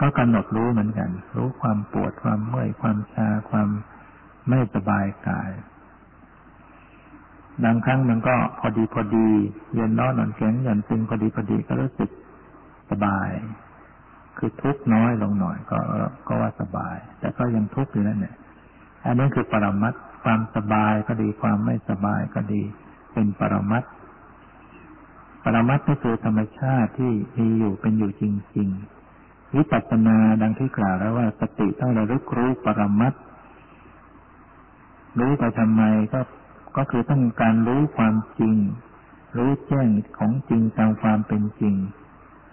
ก็กำหนดรู้เหมือนกัน รู้ความปวดความเมื่อยความชาความไม่สบายกายบางครั้งมันก็พอดีพอดีเย็นร้อนนอนแข็งหย่อนตึงพอดีพอดีก็รู้สึกสบาย คือทุกน้อยลงหน่อยก็ก็ว่าสบาย แต่ก็ยังทุกข์อยู่นั่นเนี่ยอันนี้คือปรมัต ความสบายก็ดีความไม่สบายก็ดี เป็นปรมัตปรมัตก็คือธรรมชาติที่มีอยู่เป็นอยู่จริงๆวิปัสสนาดังที่กล่าวแล้วว่าสติต้องระลึกรู้ปรมัตรู้ไปทำไมก็ก็คือต้องการรู้ความจริง รู้แจ้งของจริงตามความเป็นจริง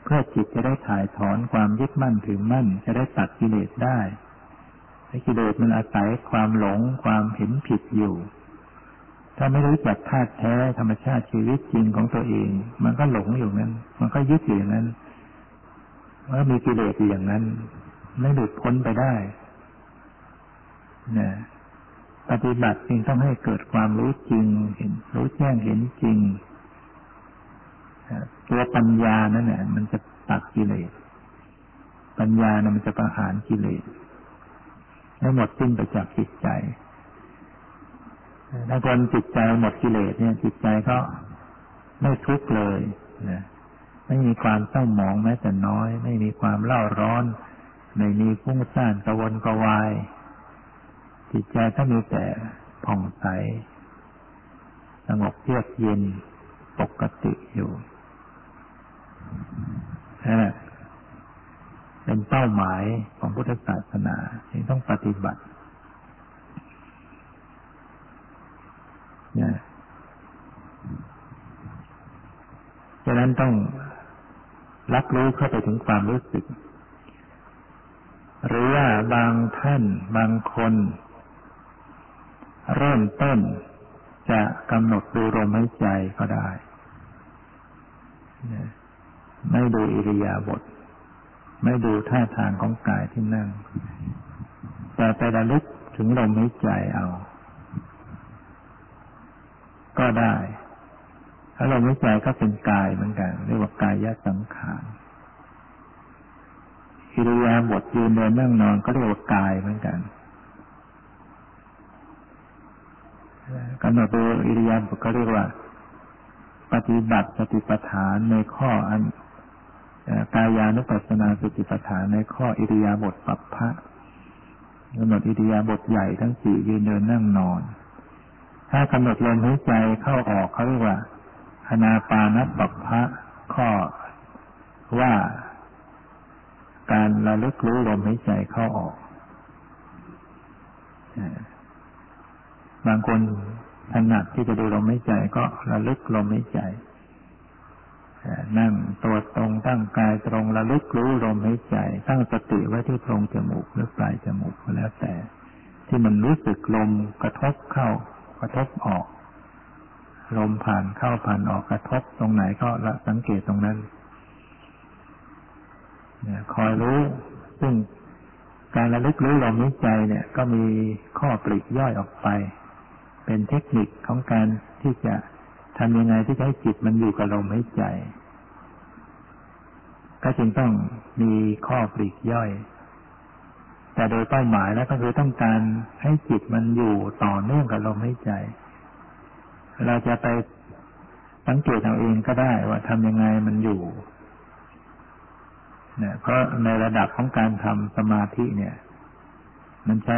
เพื่อจิตจะได้ถ่ายถอนความยึดมั่นถือมั่น จะได้ตัดกิเลสได้ กิเลสมันอาศัยความหลงความเห็นผิดอยู่ ถ้าไม่รู้จักธาตุแท้ธรรมชาติชีวิตจริงของตัวเอง มันก็หลงอยู่นั้น มันก็ยึดอยู่นั้นมันก็มีกิเลสอยู่อย่างนั้น ไม่หลุดพ้นไปได้นะปฏิบัติจึงต้องให้เกิดความรู้จริง เห็น รู้แจ้งเห็นจริงตัวปัญญานั่นแหละมันจะตัดกิเลสปัญญานะมันจะประหารกิเลส ให้หมดสิ้นไปจากจิตใจถ้าคนจิตใจหมดกิเลสเนี่ย จิตใจก็ไม่ทุกข์เลยนะไม่มีความเศร้าหมองแม้แต่น้อย ไม่มีความเล่าร้อน ไม่มีฟุ้งซ่านกระวนกระวาย จิตใจก็มีแต่ผ่องใส สงบเยือกเย็นปกติอยู่นั่นแหละ เป็นเป้าหมายของพุทธศาสนาที่ต้องปฏิบัติเนี่ยฉะนั้นต้องรับรู้เข้าไปถึงความรู้สึก หรือว่าบางท่านบางคน เริ่มต้นจะกำหนดดูลมหายใจก็ได้ ไม่ดูอิริยาบถ ไม่ดูท่าทางของกายที่นั่ง แต่ไประลึกถึงลมหายใจเอา ก็ได้ถ้าลมหายใจก็เป็นกายเหมือนกัน เรียกว่ากายสังขารอิริยาบถยืนเดินนั่งนอนก็เรียกว่ากายเหมือนกันกำหนดดูอิริยาบถก็เรียกว่า ปฏิบัติสติปัฏฐานในข้ออัน กายานุปัสสนาสติปัฏฐานในข้ออิริยาบถปัปพะกำหนดอิริยาบถใหญ่ทั้งสี่ยืนเดินนั่งนอน ถ้ากำหนดลมหายใจเข้าออกเขาเรียกว่าคณาปานปัปพะข้อว่าการระลึกรู้ลมหายใจเข้าออก บางคนถนัดที่จะดูลมหายใจก็ระลึกลมหายใจ นั่งตัวตรงตั้งกายตรงระลึกรู้ลมหายใจ ตั้งสติไว้ที่โพรงจมูกหรือปลายจมูกก็แล้วแต่ ที่มันรู้สึกลมกระทบเข้า กระทบออก ลมผ่านเข้าผ่านออกกระทบตรงไหนก็ละสังเกตตรงนั้นคอยรู้ ซึ่งการระลึกรู้ลมหายใจเนี่ย ก็มีข้อปลีกย่อยออกไป เป็นเทคนิคของการที่จะ ทำยังไงที่จะให้จิตมันอยู่กับลมหายใจ ก็จึงต้องมีข้อปลีกย่อย แต่โดยเป้าหมายแล้วก็คือต้องการให้จิตมันอยู่ต่อเนื่องกับลมหายใจ เราจะไปสังเกตเอาเองก็ได้ว่าทำยังไงมันอยู่เนี่ยเพราะในระดับของการทำสมาธิเนี่ย มันใช้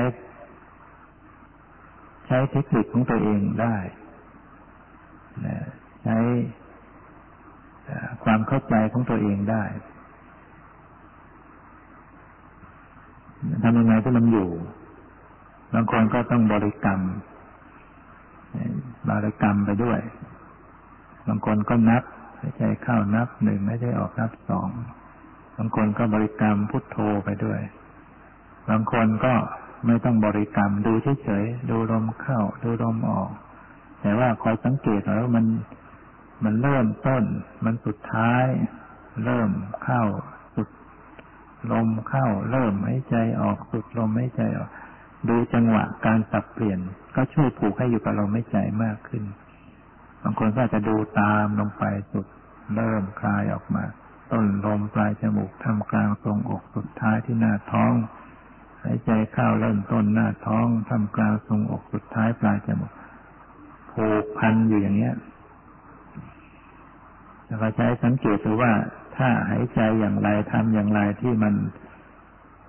ใช้เทคนิคของตัวเองได้ ใช้ความเข้าใจของตัวเองได้ทำยังไงที่มันอยู่ บางคนก็ต้องบริกรรม บริกรรมไปด้วย บางคนก็นับไม่ใช่เข้านับหนึ่งไม่ใช่ออกนับสอง บางคนก็บริกรรมพุทโธไปด้วย บางคนก็ไม่ต้องบริกรรมดูเฉยๆ ดูลมเข้า ดูลมออก แต่ว่าคอยสังเกตหน่อยว่ามันมันเริ่มต้น มันสุดท้าย เริ่มเข้าสุดลมเข้า เริ่มหายใจออกสุดลมหายใจออกดูจังหวะการสับเปลี่ยน ก็ช่วยผูกให้อยู่กับลมหายใจมากขึ้น บางคนก็จะดูตามลงไปสุด เริ่มคลายออกมา ต้นลมปลายจมูกทำกลางตรงอกสุดท้ายที่หน้าท้องหายใจเข้าเริ่มต้นหน้าท้องทำกลางทรงอกสุดท้ายปลายจมูก ผูกพันอยู่อย่างเนี้ยแล้วก็ใช้สังเกตดูว่า ถ้าหายใจอย่างไรทำอย่างไรที่มัน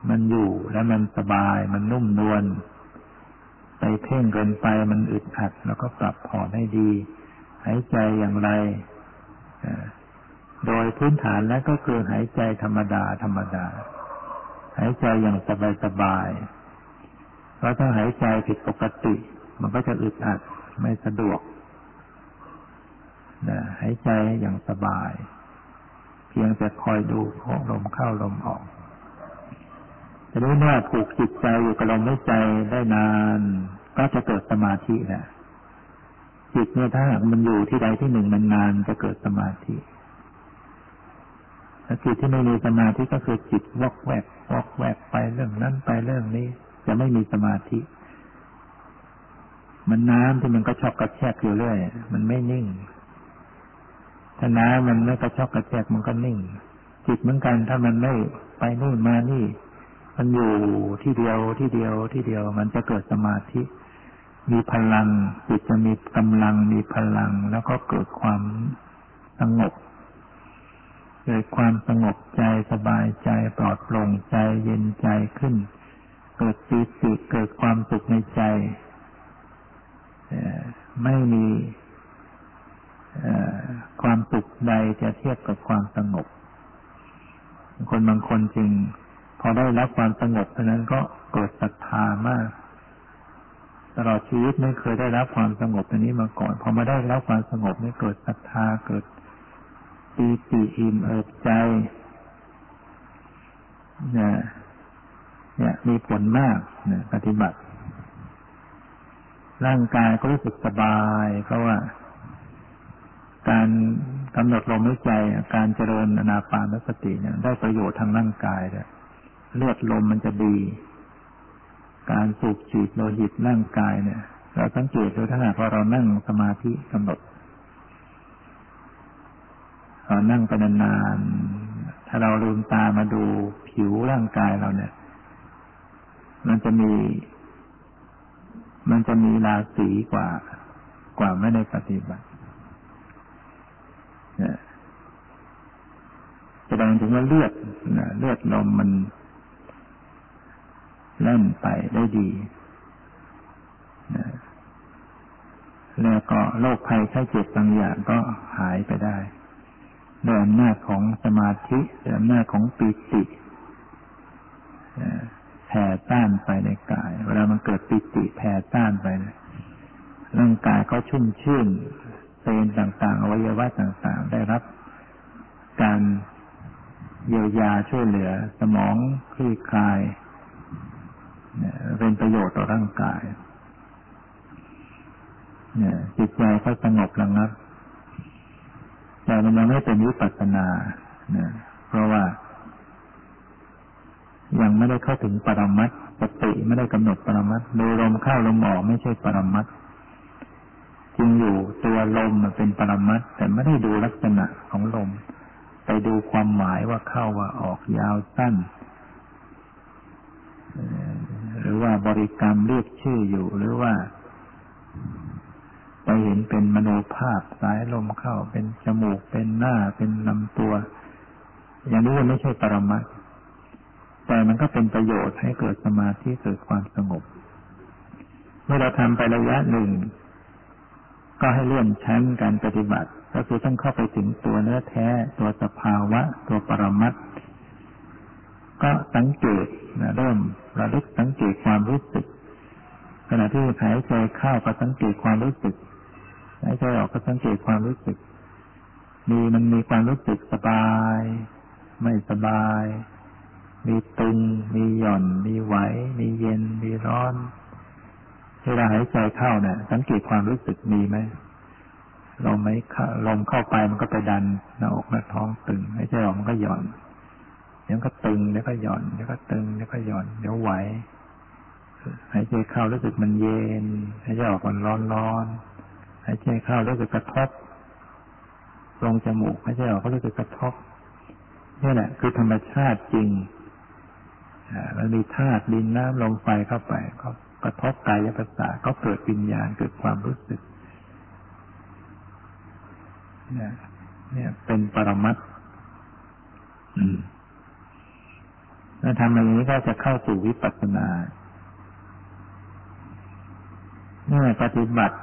มันอยู่แล้วมันสบาย มันนุ่มนวลไปเพ่งเกินไปมันอึดอัด แล้วก็ปรับผ่อนให้ดี หายใจอย่างไรโดยพื้นฐานแล้วก็คือหายใจธรรมดา ธรรมดา หายใจอย่างสบายสบายเพราะถ้าหายใจผิดปกติ มันก็จะอึดอัด ไม่สะดวกนะหายใจอย่างสบาย เพียงแต่คอยดูของลมเข้าลมออกจะรู้ว่าผูกจิตใจอยู่กับลมหายใจได้นาน ก็จะเกิดสมาธิแหละจิตเนี่ยถ้ามันอยู่ที่ใดที่หนึ่งนานๆจะเกิดสมาธิถ้าจิตที่ไม่มีสมาธิก็คือจิตวอกแวกวอกแวกไปเรื่องนั้นไปเรื่องนี้ จะไม่มีสมาธิ มันน้ำที่มันก็ชอกกระแทกอยู่เรื่อย มันไม่นิ่ง ถ้าน้ำมันไม่กระชอกกระแทกมันก็นิ่ง จิตเหมือนกันถ้ามันไม่ไปนู่นมานี่ มันอยู่ที่เดียวที่เดียวที่เดียว มันจะเกิดสมาธิ มีพลัง จิตจะมีกำลังมีพลัง แล้วก็เกิดความสงบเกิดความสงบใจสบายใจปลอดโปร่งใจเย็นใจขึ้น เกิดปีติเกิดความสุขในใจ ไม่มีความสุขใดจะเทียบกับความสงบ คนบางคนจริง พอได้รับความสงบเท่านั้นก็เกิดศรัทธามาก ตลอดชีวิตไม่เคยได้รับความสงบอันนี้มาก่อน พอมาได้รับความสงบนี่เกิดศรัทธาเกิดปีติอิ่มเอิบใจเนี่ยเนี่ยมีผลมากนี่ยปฏิบัติ ร่างกายก็รู้สึกสบาย เพราะว่า การกำหนดลมหายใจการเจริญอนาปานสติเนี่ยได้ประโยชน์ทางร่างกายเลยเลือดลมมันจะดี การสูบฉีดโลหิตร่างกายเนี่ย เราสังเกตดูถ้าหากว่าเรานั่งสมาธิกำหนดเรานั่งไปนานๆถ้าเราลืมตามาดูผิวร่างกายเราเนี่ย มันจะมี มันจะมีราศีกว่ากว่าไม่ได้ปฏิบัติแสดงถึงว่าเลือดเลือดลมมันเล่นไปได้ดีแล้วก็โรคภัยไข้เจ็บบางอย่างก็หายไปได้ด้วยอำนาจของสมาธิด้วยอำนาจของปีติ ผ่ต้านไปในกาย เวลามันเกิดปิติแผ่ต้านไปร่างกายก็ชุ่มชื่นเซนต่างๆอวัยวะต่างๆ ได้รับ การเยียวยาช่วยเหลือ สมองคลี่คลายเป็นประโยชน์ต่อร่างกายเนี่ยจิตใจก็สงบระงับแต่มันยังไม่เป็นวิปัสสนาเนี่ยเพราะว่า ยังไม่ได้เข้าถึงปรมัตสติไม่ได้กำหนดปรมัตดูลมเข้าลมออกไม่ใช่ปรมัตจริงอยู่ตัวลมเป็นปรมัตแต่ไม่ได้ดูลักษณะของลม ไปดูความหมายว่าเข้าว่าออกยาวสั้น หรือว่าบริกรรมเรียกชื่ออยู่หรือว่าไปเห็นเป็นมโนภาพสายลมเข้าเป็นจมูกเป็นหน้าเป็นลำตัว อย่างนี้ไม่ใช่ปรมัต แต่มันก็เป็นประโยชน์ให้เกิดสมาธิเกิดความสงบ เมื่อเราทำไประยะหนึ่ง ก็ให้เลื่อนชั้นการปฏิบัติ ก็คือต้องเข้าไปถึงตัวเนื้อแท้ ตัวสภาวะ ตัวปรมัตก็สังเกตนะเริ่มระลึกสังเกตความรู้สึก ขณะที่หายใจเข้าก็สังเกตความรู้สึกหายใจออกก็สังเกตความรู้สึก มีมันมีความรู้สึกสบาย ไม่สบาย มีตึง มีหย่อน มีไหว มีเย็น มีร้อนเวลาหายใจเข้าเนี่ยสังเกตความรู้สึกมีไหมลมไหมลมเข้าไปมันก็ไปดันหน้าอกหน้าท้องตึงหายใจออกมันก็หย่อนเดี๋ยวก็ตึงเดี๋ยวก็หย่อนเดี๋ยวก็ตึงเดี๋ยวก็หย่อนเดี๋ยวไหวหายใจเข้ารู้สึกมันเย็นหายใจออกมันร้อนร้อนหายใจเข้ารู้สึกกระทบลงจมูกหายใจออกก็รู้สึกกระทบนี่แหละคือธรรมชาติจริง มันมีธาตุดินน้ำลมไฟเข้าไปก็กระทบกายประสาทก็เกิดวิญญาณเกิดความรู้สึกเนี่ยเป็นปรมัตถ้าทำอย่างนี้ก็จะเข้าสู่วิปัสสนาเมื่อปฏิบัติ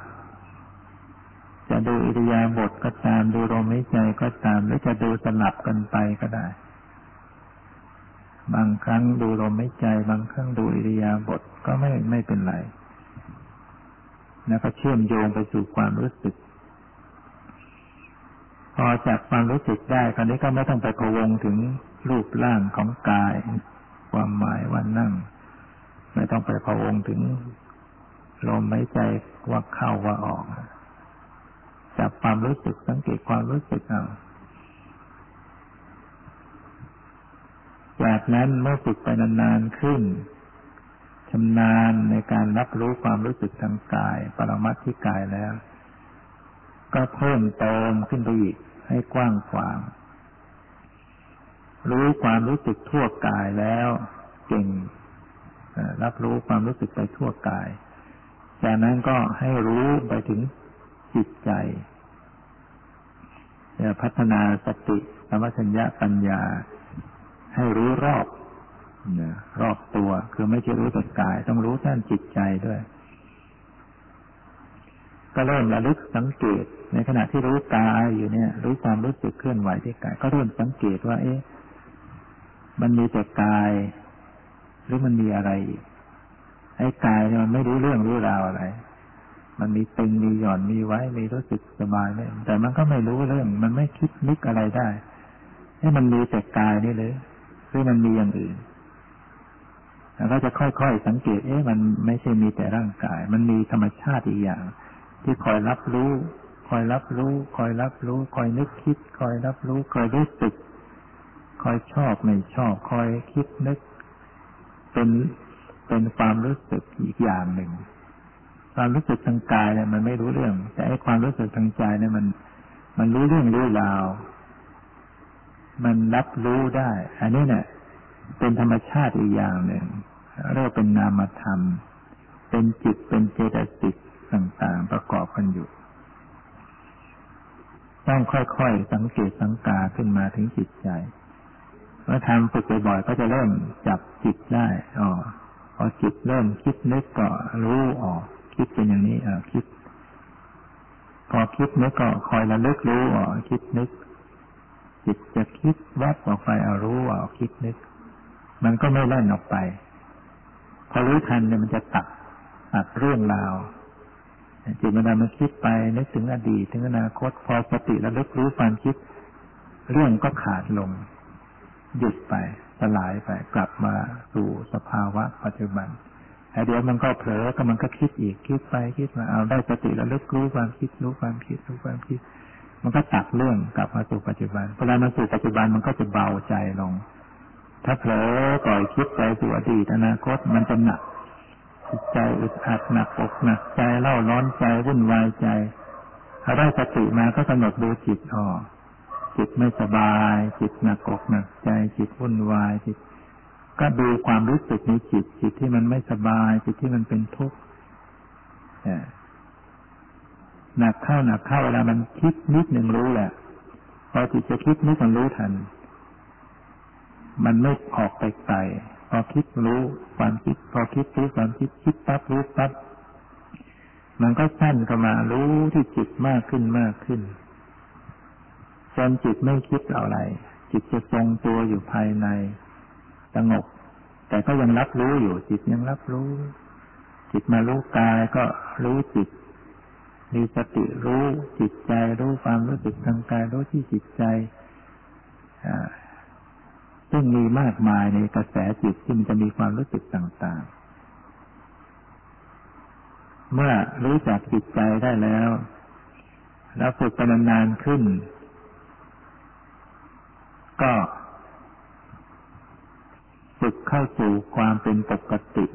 จะดูอิริยาบถก็ตามดูลมหายใจก็ตามหรือจะดูสลับกันไปก็ได้ บางครั้งดูลมหายใจ บางครั้งดูอิริยาบถก็ไม่ไม่เป็นไร แล้วก็เชื่อมโยงไปสู่ความรู้สึก พอจากความรู้สึกได้คราวนี้ก็ไม่ต้องไปพวงถึงรูปร่างของกาย ความหมายว่านั่ง ไม่ต้องไปพวงถึงลมหายใจว่าเข้าว่าออก จับความรู้สึกสังเกตความรู้สึกเอา จากนั้นเมื่อฝึกไปนานๆขึ้นชำนาญในการรับรู้ความรู้สึกทางกาย ปรมัตที่กายแล้ว ก็เพิ่มเติมขึ้นไปอีกให้กว้างขวาง รู้ความรู้สึกทั่วกายแล้วเก่งรับรู้ความรู้สึกไปทั่วกาย จากนั้นก็ให้รู้ไปถึงจิตใจพัฒนาสติสมัชัญญะปัญญา ให้รู้รอบรอบตัวคือไม่ใช่รู้แต่กาย ต้องรู้ด้านจิตใจด้วย ก็เริ่มระลึกสังเกต ในขณะที่รู้กายอยู่เนี่ย รู้ความรู้สึกเคลื่อนไหวที่กาย ก็เริ่มสังเกตว่า เอ๊ะมันมีแต่กาย หรือมันมีอะไรไอ้กายเนี่ยมันไม่รู้เรื่องรู้ราวอะไร มันมีตึงมีหย่อนมีไว้มีรู้สึกสบายเนี่ยแต่มันก็ไม่รู้เรื่อง มันไม่คิดนึกอะไรได้ให้มันมีแต่กายนี่เลย หรือมันมีอย่างอื่นแล้วก็จะค่อยๆสังเกต เอ๊ะมันไม่ใช่มีแต่ร่างกาย มันมีธรรมชาติอีกอย่าง ที่คอยรับรู้ คอยรับรู้ คอยรับรู้ คอยนึกคิด คอยรับรู้ คอยรู้สึก คอยชอบไม่ชอบ คอยคิดนึก เป็นเป็นความรู้สึกอีกอย่างหนึ่ง ความรู้สึกทางกายเนี่ยมันไม่รู้เรื่อง แต่ไอ้ความรู้สึกทางใจเนี่ยมัน มันรู้เรื่องรู้ราว มันรับรู้ได้ อันนี้เนี่ยเป็นธรรมชาติอีกอย่างหนึ่งเรียกเป็นนามธรรม เป็นจิตเป็นเจตสิกต่างๆ ประกอบกันอยู่ ต้องค่อยๆ สังเกตสังกาขึ้นมาถึงจิตใจเมื่อทำฝึกบ่อยๆก็จะเริ่มจับจิตได้อ๋อพอจิตเริ่มคิดนึกก็รู้อ๋อคิดเป็นอย่างนี้อ่าคิด พอคิดนึกก็คอยระลึกรู้อ๋อคิดนึก จิตจะคิดแวบออกไปเอารู้อ๋อคิดนึก มันก็ไม่แล่นออกไป พอรู้ทันเนี่ยมันจะตัดตัดเรื่องราวจิตเวลามันคิดไปนึกถึงอดีตถึงอนาคต พอสติระลึกรู้ความคิด เรื่องก็ขาดลง หยุดไปสลายไปกลับมาสู่สภาวะปัจจุบันแต่เดี๋ยวมันก็เผลอก็มันก็คิดอีกคิดไปคิดมาเอาได้สติระลึกรู้ความคิดรู้ความคิดรู้ความคิด มันก็ตัดเรื่องกลับมาสู่ปัจจุบันเวลามาสู่ปัจจุบันมันก็จะเบาใจลง ถ้าเผลอปล่อยคิดไปสู่อดีตอนาคตมันจะหนักจิตใจอึดอัดหนักอกหนักใจเล่าร้อนใจวุ่นวายใจถ้าได้สติมาก็กำหนดดูจิตออกจิตไม่สบาย จิตหนักอกหนักใจ จิตวุ่นวายจิต ก็ดูความรู้สึกในจิต จิตที่มันไม่สบาย จิตที่มันเป็นทุกข์ หนักเข้าหนักเข้าเวลามันคิดนิดหนึ่งรู้แหละพอจิตจะคิดนิดมันรู้ทัน มันไม่ออกไปไกลพอคิดรู้ความคิด พอคิดรู้ความคิดคิดปั๊บรู้ปั๊บมันก็สั้นเข้ามารู้ที่จิตมากขึ้นมากขึ้นจนจิตไม่คิดอะไร จิตจะทรงตัวอยู่ภายในสงบแต่ก็ยังรับรู้อยู่ จิตยังรับรู้ จิตมารู้กายก็รู้จิต มีสติรู้จิตใจรู้ความรู้สึกทางกายรู้ที่จิตใจซึ่งมีมากมายในกระแสจิตที่มันจะมีความรู้สึกต่าง ๆ เมื่อรู้จักจิตใจได้แล้ว แล้วฝึกไปนานๆขึ้น ก็ฝึกเข้าสู่ความเป็นปกติ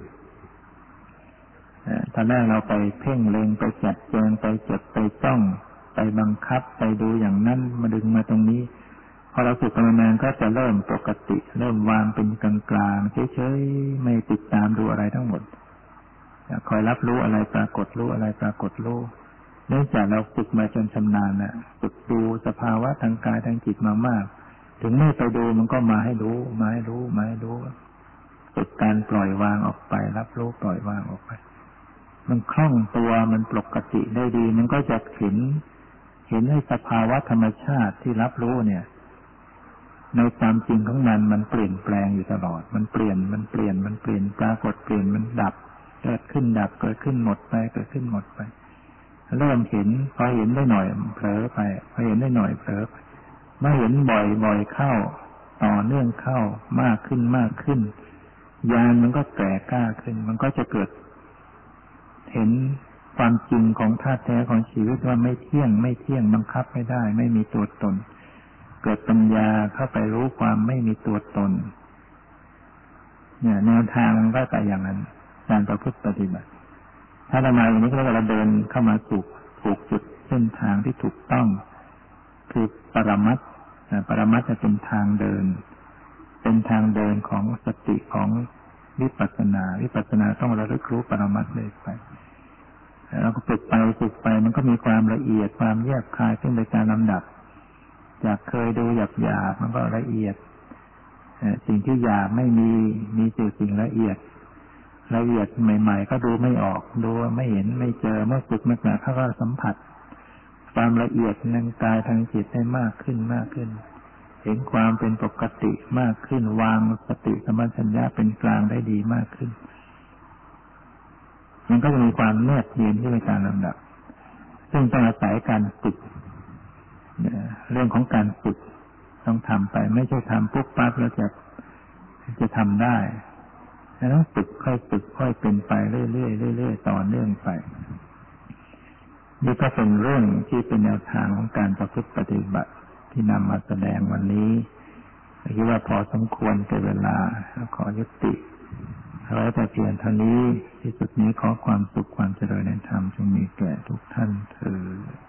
ตอนแรกเราไปเพ่งเล็งไปจัดแจงไปจดไปจ้อง ไปบังคับไปดูอย่างนั้นมาดึงมาตรงนี้ พอเราฝึกกันนานก็จะเริ่มปกติ เริ่มวางเป็นกลางกลางเฉยๆไม่ติดตามดูอะไรทั้งหมดคอยรับรู้อะไรปรากฏรู้อะไรปรากฏรู้เนื่องจากเราฝึกมาจนชำนาญนะฝึกดูสภาวะทางกายทางจิตมามาก ถึงไม่ไปดูมันก็มาให้รู้ มาให้รู้มาให้รู้ฝึกการปล่อยวางออกไป รับรู้ปล่อยวางออกไป มันคล่องตัวมันปกติได้ดี มันก็จะเห็น เห็นให้สภาวะธรรมชาติที่รับรู้เนี่ย ในความจริงของมันมันเปลี่ยนแปลงอยู่ตลอด มันเปลี่ยนมันเปลี่ยนมันเปลี่ยนปรากฏเปลี่ยนมันดับ เกิดขึ้นดับเกิดขึ้นหมดไปเกิดขึ้นหมดไป เริ่มเห็นพอเห็นได้หน่อยเผลอไปพอเห็นได้หน่อยเผลอไปมื่เห็นบ่อยบ่อยเข้า ต่อเนื่องเข้ามากขึ้นมากขึ้นญาณมันก็แก่กล้าขึ้น มันก็จะเกิด เห็นความจริงของธาตุแท้ของชีวิตว่าไม่เที่ยง ไม่เที่ยงบังคับไม่ได้ ไม่มีตัวตน เกิดปัญญาเข้าไปรู้ความไม่มีตัวตน เนี่ย แนวทางมันก็แต่อย่างนั้นการประพฤติปฏิบัติ ถ้าเรามาอย่างนี้ก็เราเดินเข้ามาถูกถูกจุดเส้นทางที่ถูกต้อง คือปรมัตปรมัตจะเป็นทางเดิน เป็นทางเดินของสติของวิปัสสนา วิปัสสนาต้องระลึกรู้ปรมัตเลยไป แล้วก็ฝึกไปฝึกไปมันก็มีความละเอียดความแยบคายขึ้นไปตามลำดับ จากเคยดูหยาบหยาบมันก็ละเอียดสิ่งที่หยาบไม่มีมีสิ่งละเอียด ละเอียดใหม่ ๆ ก็ดูไม่ออก ดูไม่เห็นไม่เจอเมื่อฝึกมากๆเขาก็สัมผัส ความละเอียดทางกายทางจิตได้มากขึ้นมากขึ้น เห็นความเป็นปกติมากขึ้นวางสติสมัชัญญาเป็นกลางได้ดีมากขึ้น มันก็จะมีความแนบเย็นที่ในการลำดับ ซึ่งต้องอาศัยการฝึกเรื่องของการฝึกต้องทำไป ไม่ใช่ทำปุ๊บปั๊บแล้วจะจะทำได้ต้องฝึกค่อยฝึกค่อยเป็นไปเรื่อยๆเรื่อยๆต่อเนื่องไปนี่ก็เป็นเรื่องที่เป็นแนวทางของการประพฤติปฏิบัติที่นำมาแสดงวันนี้คิดว่าพอสมควรแก่เวลาขอยุติ ไว้แต่เพียงเท่านี้ ที่สุดนี้ขอความสุขความเจริญในธรรมจงมีแก่ทุกท่านเธอ